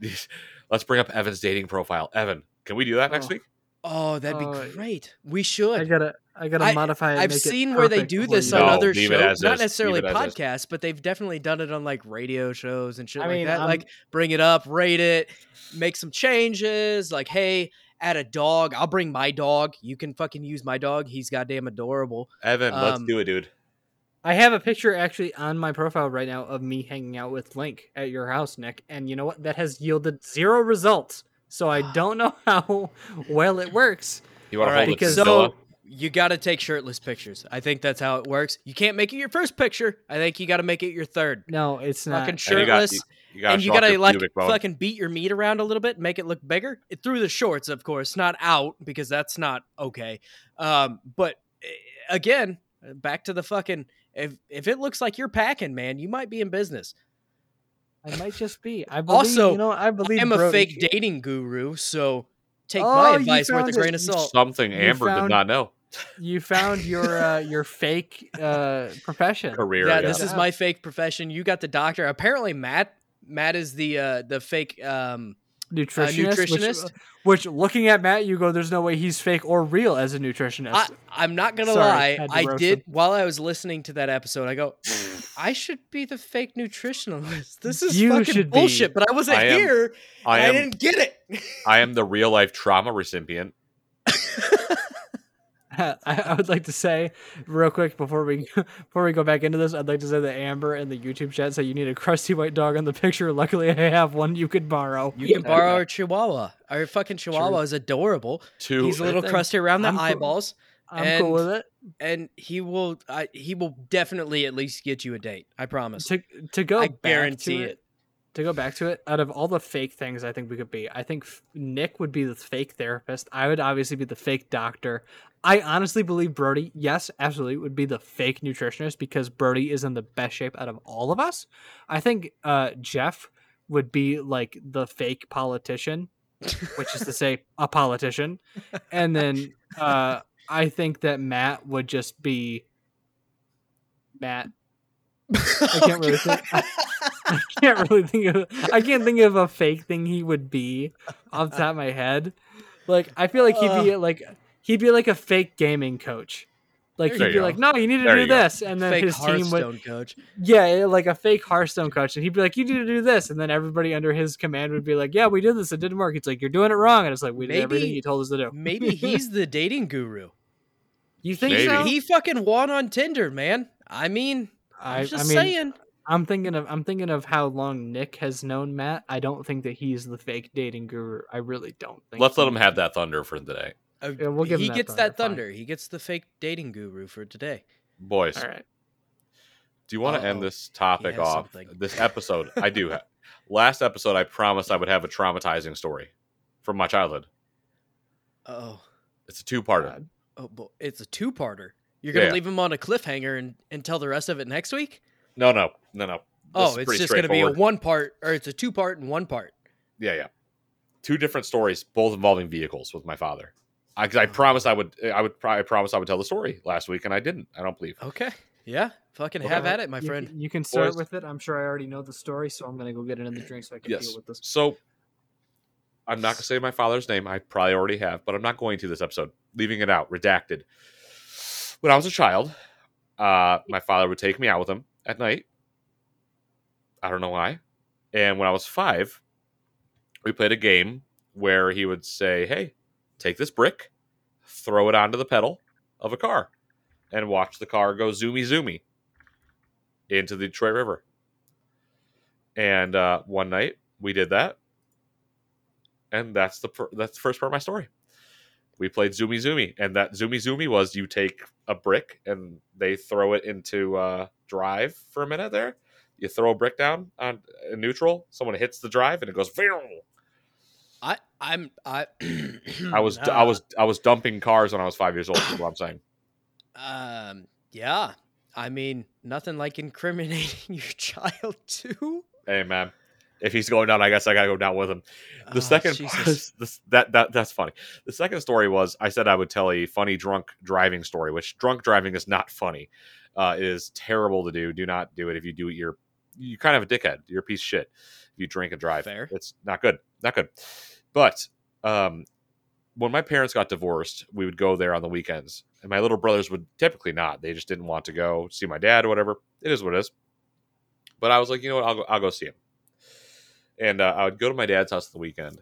Let's bring up Evan's dating profile. Evan, can we do that next Oh. week? Oh, that'd be Uh, great. We should. I should. gotta, I gotta I- modify. It, I've make it seen where they do this on No, other shows, not necessarily Leave it as is. podcasts, but they've definitely done it on like radio shows and shit I like mean, that. I'm- Like bring it up, rate it, make some changes. Like, hey, add a dog. I'll bring my dog. You can fucking use my dog. He's goddamn adorable. Evan, let's Um, do it, dude. I have a picture actually on my profile right now of me hanging out with Link at your house, Nick, and you know what? That has yielded zero results. So I don't know how well it works. You want to All right, hold because- to so you got to take shirtless pictures. I think that's how it works. You can't make it your first picture. I think you got to make it your third. No, it's not. Fucking And you got- shirtless. And you gotta like fucking beat your meat around a little bit, make it look bigger It- through the shorts, of course, not out because that's not okay. Um, but eh, again, back to the fucking if if it looks like you're packing, man, you might be in business. I might just be. I believe, Also, you know, I believe I'm a Brody- fake dating guru, so take Oh, my advice with a grain of salt. Something You Amber did not know. You found your uh, your fake uh, profession. Career. yeah, yeah. this is my fake profession. You got the doctor. Apparently, Matt Matt is the uh the fake um Uh, nutritionist. which- nutritionist? Uh, which, looking at Matt, you go, "There's no way he's fake or real as a nutritionist." I, I'm not gonna Sorry, lie. I did him. while I was listening to that episode. I go, I should be the fake nutritionalist. This is You fucking should be. bullshit. But I wasn't I am- here. I and I, didn't get it. I am the real life trauma recipient. I, I would like to say real quick before we before we go back into this, I'd like to say that Amber in the YouTube chat said you need a crusty white dog on the picture. Luckily, I have one you could borrow. You can borrow our Chihuahua. Our fucking Chihuahua is adorable. Two. He's a little crusty around the I'm cool. eyeballs, I'm cool with it. and he will. I, he will definitely at least get you a date. I promise. To to go I back guarantee to it. To go back to it, out of all the fake things I think we could be, I think Nick would be the fake therapist. I would obviously be the fake doctor. I honestly believe Brody, yes, absolutely, would be the fake nutritionist because Brody is in the best shape out of all of us. I think uh, Jeff would be like the fake politician, which is to say, a politician. And then uh, I think that Matt would just be Matt. I can't really think. I can't really think of. I can't think of a fake thing he would be off the top of my head. Like I feel like he'd be like he'd be like a fake gaming coach. Like There he'd be go. like, no, you need to There do you go. this, and then Fake his team would, Hearthstone coach. yeah, like a fake Hearthstone coach, and he'd be like, you need to do this, and then everybody under his command would be like, yeah, we did this, it didn't work. It's like you're doing it wrong, and it's like we did everything Maybe- you told us to do. Maybe he's the dating guru. You think Maybe. so? He fucking won on Tinder, man. I mean, I, I'm just I mean, saying. I'm thinking of I'm thinking of how long Nick has known Matt. I don't think that he's the fake dating guru. I really don't think. Let's let him have that thunder for today, Uh, Yeah, we'll give he him that gets thunder, that fine. thunder. He gets the fake dating guru for today. boys. All right. Do you want to end this topic off? something. This episode, I do. Have. Last episode, I promised I would have a traumatizing story from my childhood. Oh, It's a two-parter. God. oh, boy. it's a two-parter. You're gonna Yeah. leave him on a cliffhanger and, and tell the rest of it next week? No, no, no, no. This oh, it's just gonna be a one part, or it's a two part and one part. Yeah, yeah. Two different stories, both involving vehicles with my father. I, 'cause I promised I would. I would. I promised I would tell the story last week, and I didn't. I don't believe. Okay, yeah, fucking Okay. have at it, my You friend. You can start Boys. with it. I'm sure I already know the story, so I'm gonna go get another drink so I can Yes. deal with this. So I'm not gonna say my father's name. I probably already have, but I'm not going to this episode. Leaving it out, redacted. When I was a child, uh, my father would take me out with him at night. I don't know why. And when I was five, we played a game where he would say, "Hey, take this brick, throw it onto the pedal of a car, and watch the car go zoomy zoomy into the Detroit River." And uh, one night we did that, and that's the that's the first part of my story. We played Zoomy Zoomy, and that Zoomy Zoomy was you take a brick and they throw it into uh, drive for a minute. There, you throw a brick down on uh, neutral. Someone hits the drive and it goes. I I'm I I was uh, I was I was dumping cars when I was five years old. Is what I'm saying. um yeah. I mean, nothing like incriminating your child too. Hey man, if he's going down, I guess I gotta go down with him. The Oh, second is this, that that that's funny. The second story was I said I would tell a funny drunk driving story, which drunk driving is not funny. Uh, it is terrible to do. Do not do it. If you do it, you're you kind of a dickhead. You're a piece of shit. If you drink and drive, Fair. it's not good. Not good. But um, when my parents got divorced, we would go there on the weekends, and my little brothers would typically not. They just didn't want to go see my dad or whatever. It is what it is. But I was like, you know what? I'll go. I'll go see him. And uh, I would go to my dad's house on the weekend,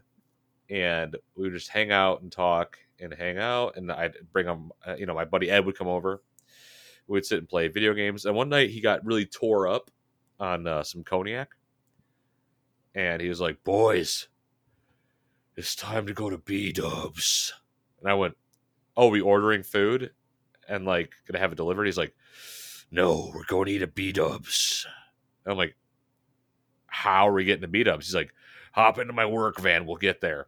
and we would just hang out and talk and hang out. And I'd bring him. Uh, you know, my buddy Ed would come over. We would sit and play video games. And one night he got really tore up on uh, some cognac, and he was like, "Boys, it's time to go to B Dubs." And I went, "Oh, we ordering food and like gonna have it delivered?" He's like, "No, we're going to eat at B Dubs." I'm like, "How are we getting to B Dubs?" He's like, "Hop into my work van. We'll get there."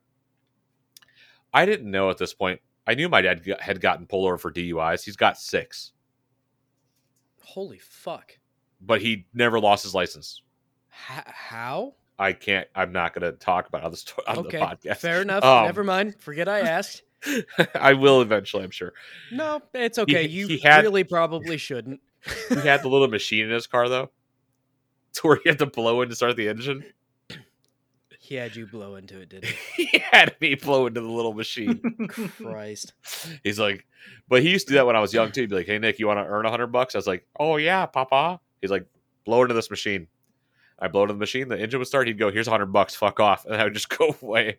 I didn't know at this point. I knew my dad had gotten pulled over for DUIs. He's got six, Holy fuck! but he never lost his license. H- how? I can't. I'm not going to talk about the, sto- on okay, the podcast. fair enough. Um, Never mind. Forget I asked. I will eventually. I'm sure. No, it's okay. He- you he had- really probably shouldn't. He had the little machine in his car though, to where he had to blow in to start the engine. he had you blow into it, did he? he had me blow into the little machine. Christ. He's like, but he used to do that when I was young too. He'd be like, "Hey Nick, you want to earn a hundred bucks?" I was like, "Oh yeah, Papa." He's like, "Blow into this machine." I blow into the machine. The engine would start. He'd go, "Here's a hundred bucks. Fuck off," and I would just go away.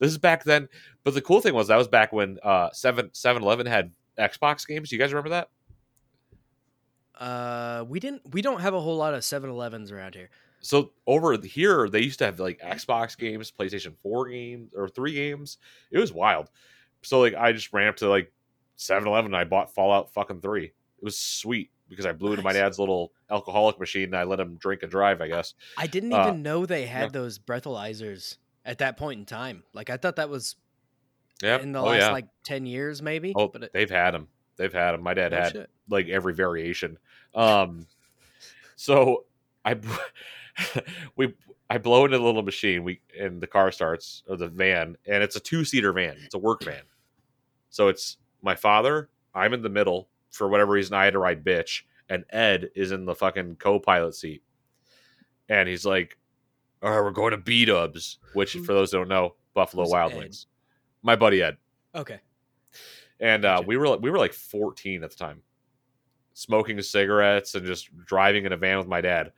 This is back then. But the cool thing was that was back when uh, seven Seven Eleven had Xbox games. Do you guys remember that? Uh, we didn't. We don't have a whole lot of 7-Elevens around here. So over here, they used to have like Xbox games, PlayStation Four games, or three games. It was wild. So like, I just ran up to like 7-Eleven and I bought Fallout fucking three. It was sweet because I blew into my dad's little alcoholic machine and I let him drink and drive. I guess. I didn't Uh, even know they had yeah. those breathalyzers at that point in time. Like I thought that was Yeah. in the oh last yeah. like ten years, maybe. oh, but it, they've had them. They've had them. My dad oh, had shit. like every variation. Um, so I we I blow into the little machine. We and the car starts or the van, and it's a two seater van. It's a work van. So it's my father. I'm in the middle for whatever reason. I had to ride bitch, and Ed is in the fucking co-pilot seat. And he's like, "All right, we're going to B Dubs," which for those who don't know, Buffalo who's Wild Ed? Wings. My buddy Ed Okay. and uh, Gotcha. we were we were like 14 at the time, smoking cigarettes and just driving in a van with my dad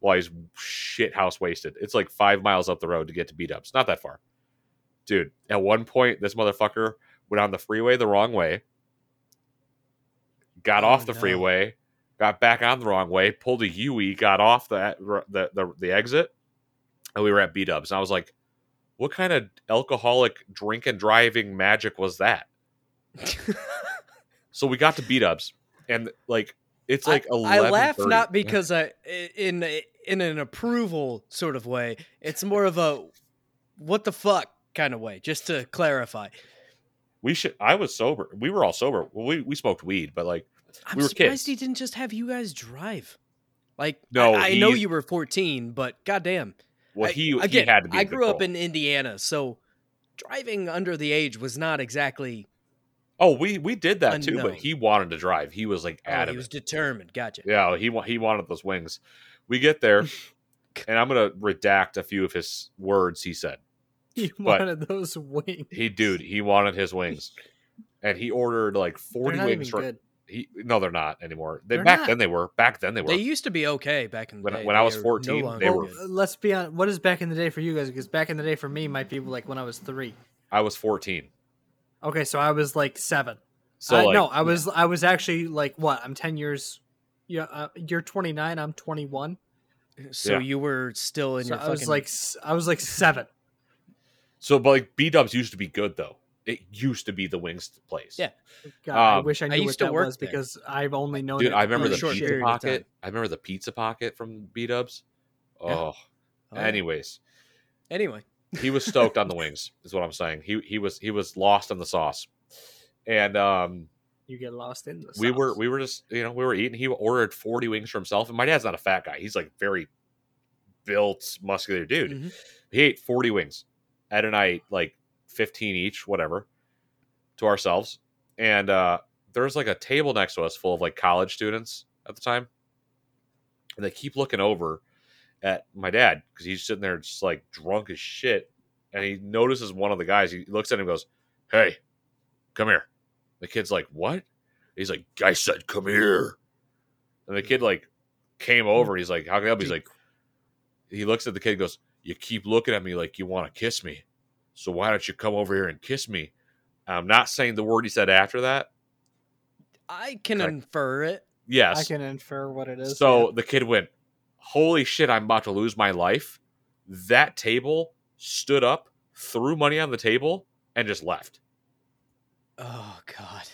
while he's shit house wasted. It's like five miles up the road to get to B Dubs. Not that far, dude. At one point, this motherfucker went on the freeway the wrong way, got Oh, off the no. freeway, got back on the wrong way, pulled a UE, got off the the the, the exit, and we were at B Dubs. And I was like, what kind of alcoholic drink and driving magic was that? So we got to B Dubs, and like it's like I, I laugh 11:30. not because I in in an approval sort of way. It's more of a what the fuck kind of way, just to clarify. we should. I was sober. We were all sober. Well, we we smoked weed, but like I'm We were surprised kids. he didn't just have you guys drive. Like, No, I, I know you were 14, but goddamn. well, I- he again, he had to be. I grew up in Indiana, so driving under the age was not exactly. Oh, we we did that too, but he wanted to drive. He was like Oh, adamant. he was determined. Gotcha. Yeah, he wa- he wanted those wings. We get there, and I'm gonna redact a few of his words he said. He But- wanted those wings. He dude, he wanted his wings, and he ordered like 40 not wings even for. good. He no, they're not anymore. They They're back not. then they were. Back then they were. They used to be okay back in the When- day. when I was are no 14, they were- good. uh, let's be on. What is back in the day for you guys? Because back in the day for me might be like when I was three. I was 14. Okay, so I was like seven. So I, like, no, I was I was actually like what? I'm ten years. Yeah, uh, you're 29. I'm 21. So Yeah. you were still in So your I fucking. was like s- I was like seven. so but like B Dubs used to be good though. It used to be the wings place. Yeah. God, I Um, wish I I knew used what to that work was there. because I've only known Dude, it I remember the short pizza period of time. pocket. I remember the pizza pocket from B Dubs. Oh, Yeah. Oh, anyways, Anyway, he was stoked on the wings. Is what I'm saying. He he was he was lost in the sauce, and um, You get lost in the. we were sauce. we were just you know we were eating. He ordered 40 wings for himself, and my dad's not a fat guy. He's like very built, muscular dude. Mhm. He ate 40 wings. Ed and I ate like 15 each, whatever, to ourselves. And uh, there's like a table next to us full of like college students at the time. And they keep looking over at my dad because he's sitting there just like drunk as shit. And he notices one of the guys. He looks at him and goes, Hey, come here. The kid's like, What? He's like, I said, come here. And the kid like came mm. over. He's like, How can I help? He's like, he looks at the kid and goes, You keep looking at me like you want to kiss me. So why don't you come over here and kiss me? I'm not saying the word he said after that. I can Correct. infer it. Yes. I can infer what it is. so yeah. the kid went, Holy shit, I'm about to lose my life. That table stood up, threw money on the table, and just left. Oh God.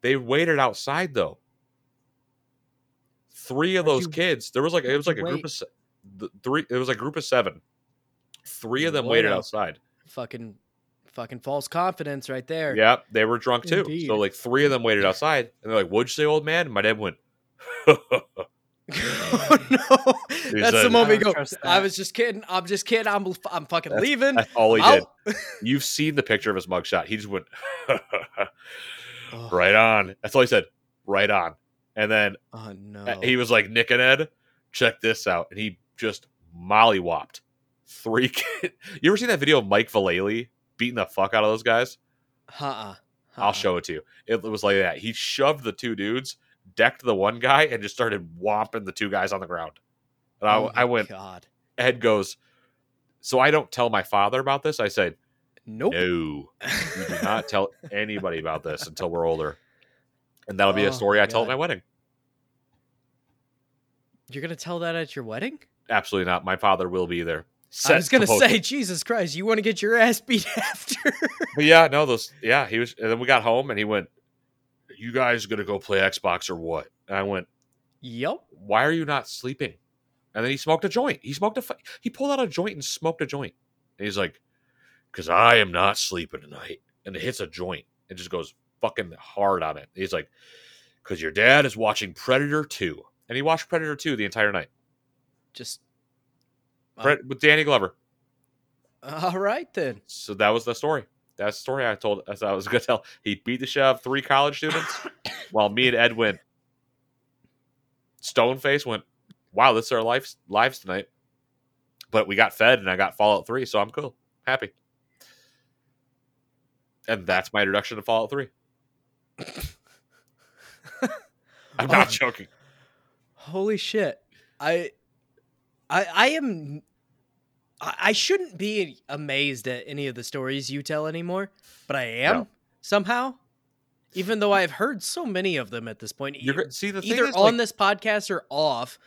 They waited outside though. Three of those you- kids. There was like it was like a group of the three. It was a group of seven. Three of them Boy, waited outside. Fucking fucking false confidence right there. Yeah, they were drunk too. Indeed. So like three of them waited outside, and they're like, "What'd you say, old man?" And my dad went, oh no. That's the moment I you go. I was just kidding. I'm just kidding. I'm I'm fucking That's- leaving. "That's all he I'm did." You've seen the picture of his mugshot. He just went, Oh, "Right on." That's all he said. Right on. And then Oh no. he was like, "Nick and Ed, check this out," and he just mollywopped three. Kids. You ever seen that video of Mike Vallely beating the fuck out of those guys? Uh-uh. I'll show it to you. It was like that. He shoved the two dudes, decked the one guy, and just started whomping the two guys on the ground. And I, Oh I my went, God. Ed goes, So I don't tell my father about this? I said, Nope. No, you do not tell anybody about this until we're older. And that'll be a Oh story my I tell at my wedding. You're gonna tell that at your wedding? Absolutely not. My father will be there. I was gonna supposed- say, Jesus Christ, you want to get your ass beat after? But yeah, no, those, yeah, he was, and then we got home and he went, You guys gonna go play Xbox or what? And I went, yep. why are you not sleeping? And then he smoked a joint. He smoked a, fu- he pulled out a joint and smoked a joint. And he's like, because I am not sleeping tonight. And it hits a joint. It just goes fucking hard on it. He's like, because your dad is watching Predator 2. And he watched Predator 2 the entire night Just uh, Pre- with Danny Glover. all right then. So that was the story. That's the story I told. As I was going to tell. He beat the shit out of three college students while me and Ed went. Stoneface went, wow, this is our lives, lives tonight. But we got fed and I got Fallout 3, so I'm cool. Happy. And that's my introduction to Fallout 3. I'm not Oh. joking. Holy shit. I I I am I, I shouldn't be amazed at any of the stories you tell anymore, but I am No. somehow. Even though I've heard so many of them at this point, You're e- see the thing either is, on like, this podcast or off.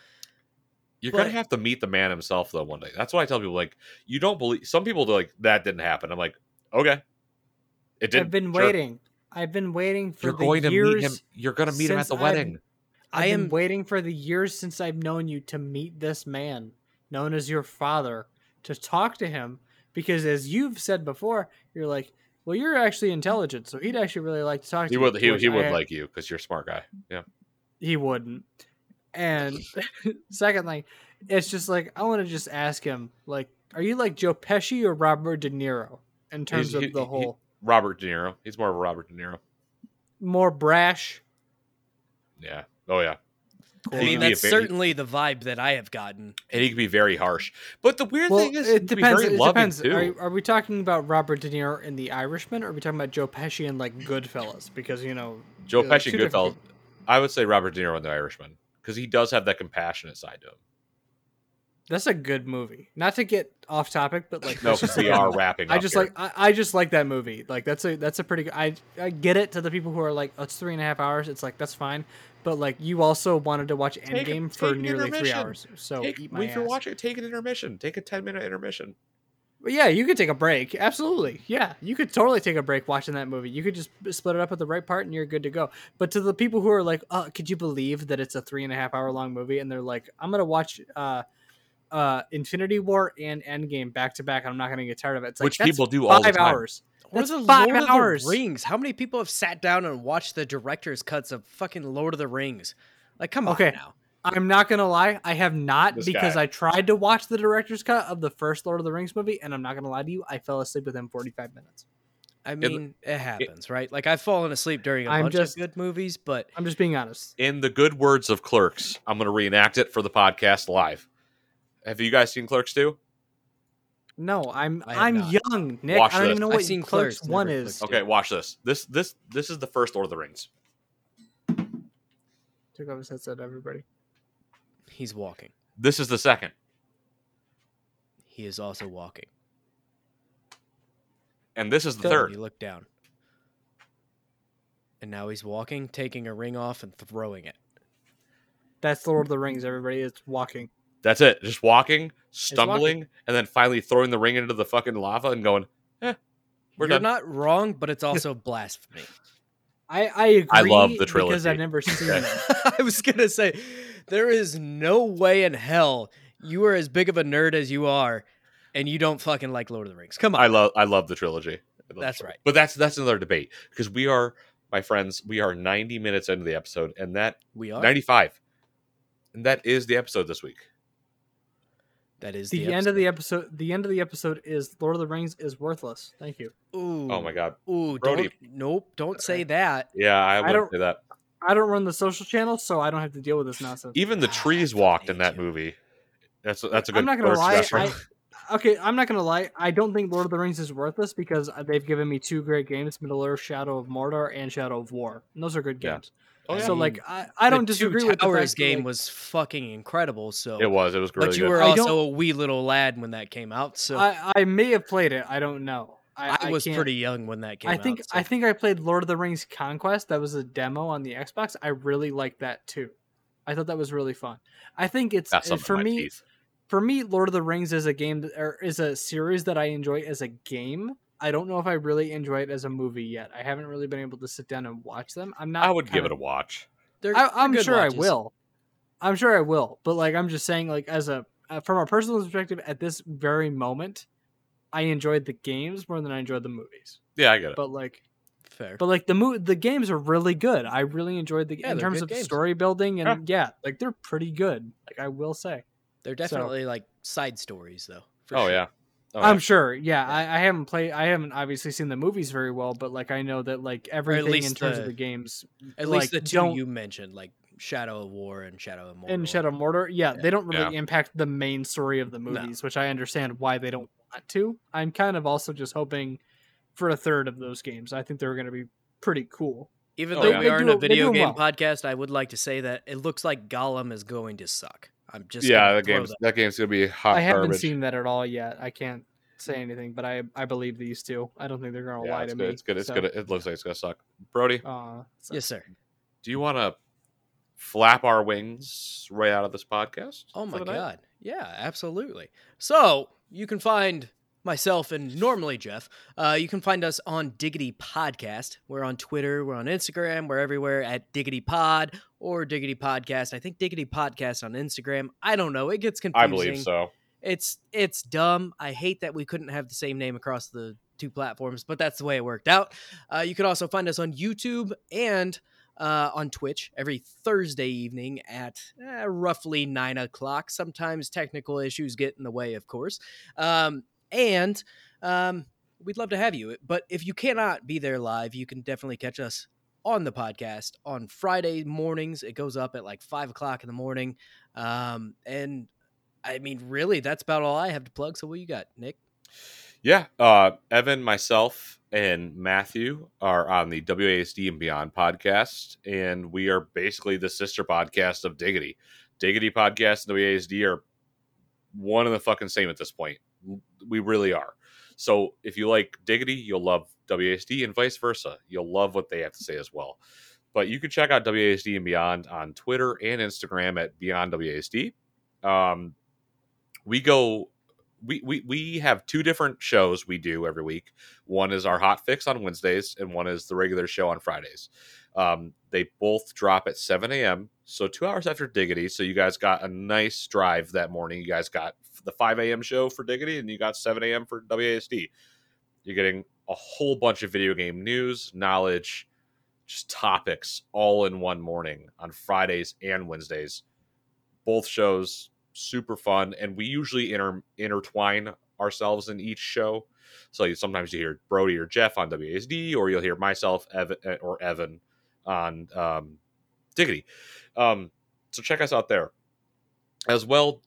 You're gonna have to meet the man himself though one day. That's why I tell people like you don't believe. Some people are like that didn't happen. I'm like, okay, it didn't. I've been sure. waiting. I've been waiting for You're the going to years. meet him. You're gonna meet him at the I've- wedding. I've I been am- waiting for the years since I've known you to meet this man, known as your father, to talk to him. Because as you've said before, you're like, well, you're actually intelligent, so he'd actually really like to talk to He you. would. He, he would I- like you because you're a smart guy. Yeah. he wouldn't. And secondly, it's just like I want to just ask him, like, are you like Joe Pesci or Robert De Niro in terms of he- the he- whole Robert De Niro. He's more of a Robert De Niro. more brash? Yeah. Oh yeah. I mean, can be a that's very- certainly the vibe that I have gotten. And he can be very harsh. But the weird Well, thing is, it can be depends. very It depends. too. Are, are we talking about Robert De Niro in The Irishman, or are we talking about Joe Pesci in like Goodfellas? Because you know, Joe Pesci, two and different Goodfellas. I would say Robert De Niro in The Irishman because he does have that compassionate side to him. That's a good movie. Not to get off topic, but like No, that's because we are wrapping. I up just here. like I, I just like that movie. Like that's a that's a pretty good. I I get it to the people who are like, oh, it's three and a half hours. It's like that's fine, but like you also wanted to watch a- Endgame for take an nearly three hours. So Take, eat my if you're ass. watching, take an intermission. Take a ten minute intermission. But yeah, you could take a break. Absolutely. Yeah, you could totally take a break watching that movie. You could just split it up at the right part and you're good to go. But to the people who are like, oh, could you believe that it's a three and a half hour long movie? And they're like, I'm going to watch uh, uh, Infinity War and Endgame back to back. I'm not going to get tired of it. It's like, Which that's people do all the five time. hours. Or That's the five Lord hours. of the Rings. How many people have sat down and watched the director's cuts of fucking Lord of the Rings? Like, come on Okay. now. I'm not gonna lie, I have not This because guy. I tried to watch the director's cut of the first Lord of the Rings movie, and I'm not gonna lie to you, I fell asleep within 45 minutes. I mean, it, happens, right? Like, I've fallen asleep during a I'm bunch just- of good movies, but I'm just being honest. In the good words of Clerks, I'm going to reenact it for the podcast live. Have you guys seen Clerks too? No, I'm I have I'm not. young, Nick. Watch I don't this. even know I've what seen Clerks, Clerks, one is. Clerks. Okay, watch this. This this this is the first Lord of the Rings. Took off his headset, everybody. he's walking. This is the second. He is also walking. And this is the Good. third. He looked down. And now he's walking, taking a ring off and throwing it. That's Lord of the Rings, everybody. It's walking. That's it. Just walking, walking. stumbling, and then finally throwing the ring into the fucking lava and going, eh, we're You're done. not wrong, but it's also blasphemy. I I agree. I love the trilogy. because trilogy. I've never seen Okay. it. I was gonna say, there is no way in hell you are as big of a nerd as you are, and you don't fucking like Lord of the Rings. Come on, I love I love the trilogy. I love the That's trilogy. right. But that's that's another debate because we are my friends. We are 90 minutes into the episode, and that we are. 95, and that is the episode this week. That is The, the, end of the episode. The end of the episode is Lord of the Rings is worthless. Thank you. Ooh, Oh my god. Ooh, Brody. don't, nope, don't say that. Yeah, I I would don't- say that. I don't run the social channel, so I don't have to deal with this nonsense. Even the Ah, trees walked in that you. movie. That's a, that's a good. I'm not gonna lie. I, okay, I'm not gonna lie. I don't think Lord of the Rings is worthless because they've given me two great games: Middle Earth, Shadow of Mordor, and Shadow of War. And those are good Yeah. Games. Oh, yeah. So like, I, I don't the disagree Two with the Towers fact that, game like, was fucking incredible. So, it was. It was really but you good. were also a wee little lad when that came out. So I, I, I may have played it. I don't know. I, was can't- pretty young when that came I out. think so- I think I played Lord of the Rings Conquest. That was a demo on the Xbox. I really liked that too. I thought that was really fun. I think it's Got uh, something for me. teeth. For me, Lord of the Rings is a game that, or is a series that I enjoy as a game. I don't know if I really enjoy it as a movie yet. I haven't really been able to sit down and watch them. I'm not. I would give kinda- it a watch. They're- I, they're I'm sure watches. I will. I'm sure I will. But like, I'm just saying, like, as a uh, from a personal perspective, at this very moment, I enjoyed the games more than I enjoyed the movies. Yeah, I get it. But like, Fair. but like the mo- the games are really good. I really enjoyed the Yeah, in terms of games. story building and yeah. like they're pretty good. Like I will say. They're definitely like side stories, though. for oh sure. yeah. Oh, I'm yeah. sure. Yeah, I, I haven't played. I haven't obviously seen the movies very well, but like I know that like everything in least terms the- of the games At like, least the 2 don't- you mentioned, like Shadow of War and Shadow of Mordor. in Shadow of Mordor, yeah, Yeah. they don't really impact the main story of the No. movies, which I understand why they don't want to. I'm kind of also just hoping for a third of those games. I think they're going to be pretty cool. Even Oh, though yeah. we They are in a video game well. podcast, I would like to say that it looks like Gollum is going to suck. I'm just yeah, that game's that- that game's gonna be hot I haven't garbage. seen that at all yet. I can't say anything, but I I believe these two. I don't think they're going to yeah, lie to good. me. It's good. It's so, good. It looks like it's gonna suck. Brody, Uh, so- Yes, sir. do you want to flap our wings right out of this podcast? Oh my god. Yeah, absolutely. So you can find myself and normally Jeff. Uh, you can find us on Diggity Podcast. We're on Twitter, we're on Instagram, we're everywhere at Diggity Pod or Diggity Podcast. I think Diggity Podcast on Instagram. I don't know. It gets confusing. I believe so. It's it's dumb. I hate that we couldn't have the same name across the two platforms, but that's the way it worked out. Uh, you can also find us on YouTube and uh, on Twitch every Thursday evening at uh, roughly nine o'clock. Sometimes technical issues get in the way, of course. Um, and um, we'd love to have you. But if you cannot be there live, you can definitely catch us on the podcast on Friday mornings. It goes up at like five o'clock in the morning. Um, and I mean, really, that's about all I have to plug. So, what you got, Nick? Yeah, uh, Evan, myself, and Matthew are on the WASD and Beyond podcast, and we are basically the sister podcast of Diggity. Diggity podcast and WASD are one and the fucking same at this point. We really are. So if you like Diggity, you'll love WASD, and vice versa. You'll love what they have to say as well. But you can check out WASD and Beyond on Twitter and Instagram at Beyond WASD. Um, we go we, we we have two different shows we do every week. One is our hot fix on Wednesdays, and one is the regular show on Fridays. Um, they both drop at 7 a.m. So two hours after Diggity. So you guys got a nice drive that morning. You guys got the 5 a.m. show for Diggity, and you got 7 a.m. for WASD. You're getting a whole bunch of video game news, knowledge, just topics all in one morning on Fridays and Wednesdays. Both shows super fun, and we usually inter- intertwine ourselves in each show. So you, sometimes you hear Brody or Jeff on WASD, or you'll hear myself, Evan, eh, or Evan on um, Diggity. Um, so check us out there as well.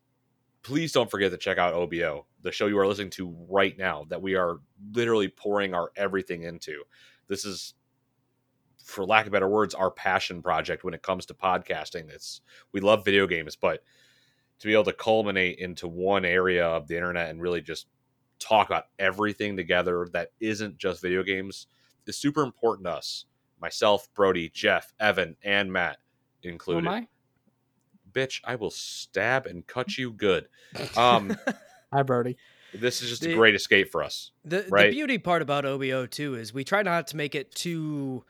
Please don't forget to check out OBO, the show you are listening to right now, that we are literally pouring our everything into. This is, for lack of better words, our passion project when it comes to podcasting. It's we love video games, but to be able to culminate into one area of the internet and really just talk about everything together that isn't just video games is super important to us. Myself, Brody, Jeff, Evan, and Matt Who included. Am I? Bitch, I will stab and cut you good. Um, Hi, Brody. this is just a great escape for us. The, Right. the beauty part about OBO too is we try not to make it too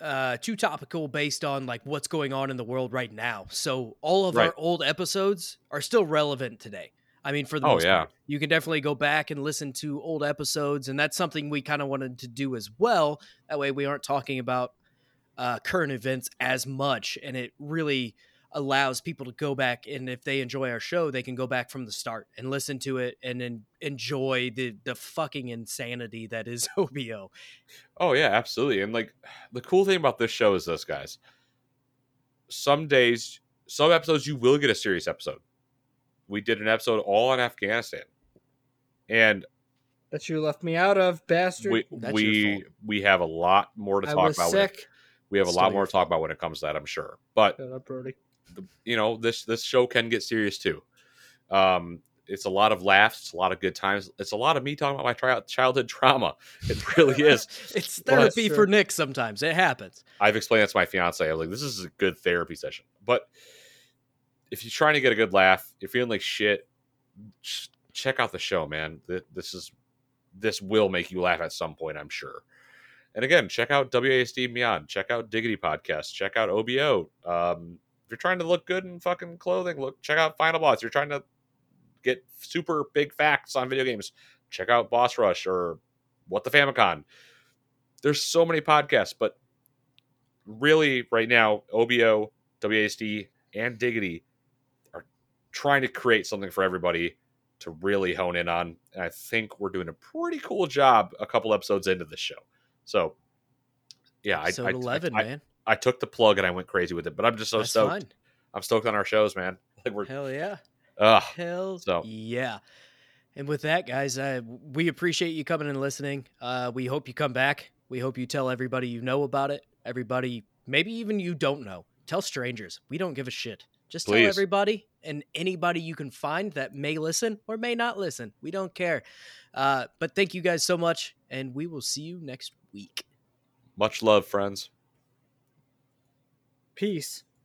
uh too topical based on like what's going on in the world right now. So all of Right. our old episodes are still relevant today. I mean, for the Oh, most yeah. part, you can definitely go back and listen to old episodes, and that's something we kind of wanted to do as well. That way, we aren't talking about uh, current events as much, and it really allows people to go back and if they enjoy our show, they can go back from the start and listen to it and then enjoy the the fucking insanity that is OBO. Oh yeah, absolutely. And like the cool thing about this show is this, guys. Some days, some episodes you will get a serious episode. We did an episode all on Afghanistan. And That you left me out of, bastard. we That's we we have a lot more to I talk was about. when it- sick. we have a lot more to talk about when it comes to that, I'm sure. But Shut up, Brody. The, you know this this show can get serious too. Um, it's a lot of laughs, it's a lot of good times. It's a lot of me talking about my tri- childhood trauma. It really is. it's therapy that's for. Nick sometimes. It happens. I've explained that to my fiance. I'm like, this is a good therapy session. But if you're trying to get a good laugh, you're feeling like shit, ch- check out the show, man. This is this will make you laugh at some point, I'm sure. And again, check out WASD and Beyond. Check out Diggity Podcast. Check out OBO. Um, if you're trying to look good in fucking clothing, look check out Final Boss. If you're trying to get super big facts on video games, check out Boss Rush or What the Famicom. There's so many podcasts, but really right now OBO, WASD, and Diggity are trying to create something for everybody to really hone in on. And I think we're doing a pretty cool job a couple episodes into this show. So yeah, I, Episode I, eleven, I, man. I took the plug and I went crazy with it, but I'm just so That's stoked. fine. I'm stoked on our shows, man. Like we're Hell yeah. uh Hell So- yeah. And with that, guys, uh, we appreciate you coming and listening. Uh, we hope you come back. We hope you tell everybody you know about it. Everybody, maybe even you don't know. Tell strangers. We don't give a shit. Just tell everybody and anybody you can find that may listen or may not listen. We don't care. Uh, but thank you guys so much, and we will see you next week. much love, friends. Peace.